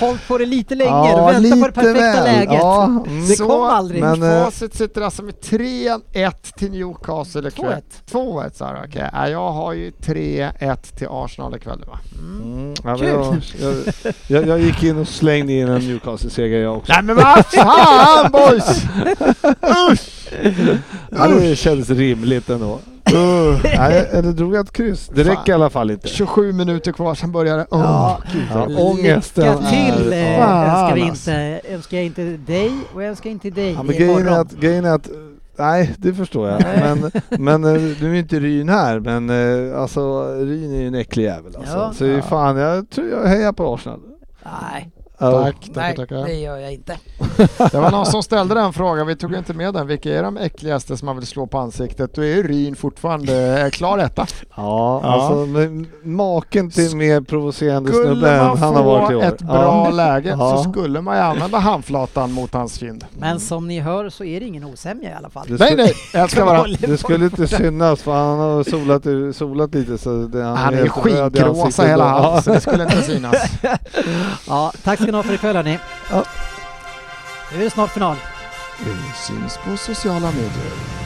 B: Hållit på det lite länge,
C: Ja,
B: du väntar på det perfekta
C: väl.
B: läget.
C: Ja, mm.
B: Det
D: Så,
B: kom aldrig.
C: men, eh,
D: Facit sitter alltså med 3-1 till Newcastle ikväll.
B: 2-1.
D: 2-1 sa du, okej. Ja, jag har ju 3-1 till Arsenal ikväll va?
C: Mm. Ja,
B: Kul.
C: jag, jag, jag, jag gick in och slängde in en Newcastle-seger jag också.
D: Nej men vad fan boys! Usch!
C: Ja, det kändes rimligt ändå. Nej, eller drog jag ett kryss? Det
D: Fan.
C: räcker i alla fall inte.
D: 27 minuter kvar, sen börjar det. Åh,
B: Ja.
D: gud.
C: Ja, ångesten
B: Lycka till
C: är-
B: eh, önskar, vi
D: alltså.
B: inte, önskar jag inte dig och jag önskar inte dig
C: Ja, men grejen, är att, grejen är att, nej det förstår jag. Men, men eh, nu är inte Ryn här, men eh, alltså Ryn är ju en äcklig jävel alltså.
B: Ja.
C: Så ja. fan, jag tror jag hejar på Arsenal.
B: Nej,
C: Ja.
D: Tack, tackar,
B: nej det gör jag inte.
D: Det var någon som ställde den frågan, vi tog inte med den. Vilka är de äckligaste som man vill slå på ansiktet? Då är ju Ryn fortfarande eh, klar etta.
C: Ja,
D: Ja.
C: alltså maken till mer provocerande
D: Skulle
C: snubbe än
D: man
C: han har varit i
D: få
C: år.
D: ett bra
C: ja.
D: läge
C: Ja.
D: så skulle man ju använda handflatan mot hans kind.
B: Men som ni hör så är det ingen osämja i alla fall.
D: Nej
C: skulle,
D: nej, jag ska vara...
C: det skulle inte synas för han har solat, solat lite så det,
D: Han är ju
C: helt röd i
D: skinkrosa
C: ansiktet
D: hela han, så det skulle inte synas.
B: Ja, tack ska ni ha för ikväll hörni.
C: Ja.
B: Nu är det snart final.
D: Vi syns på sociala medier.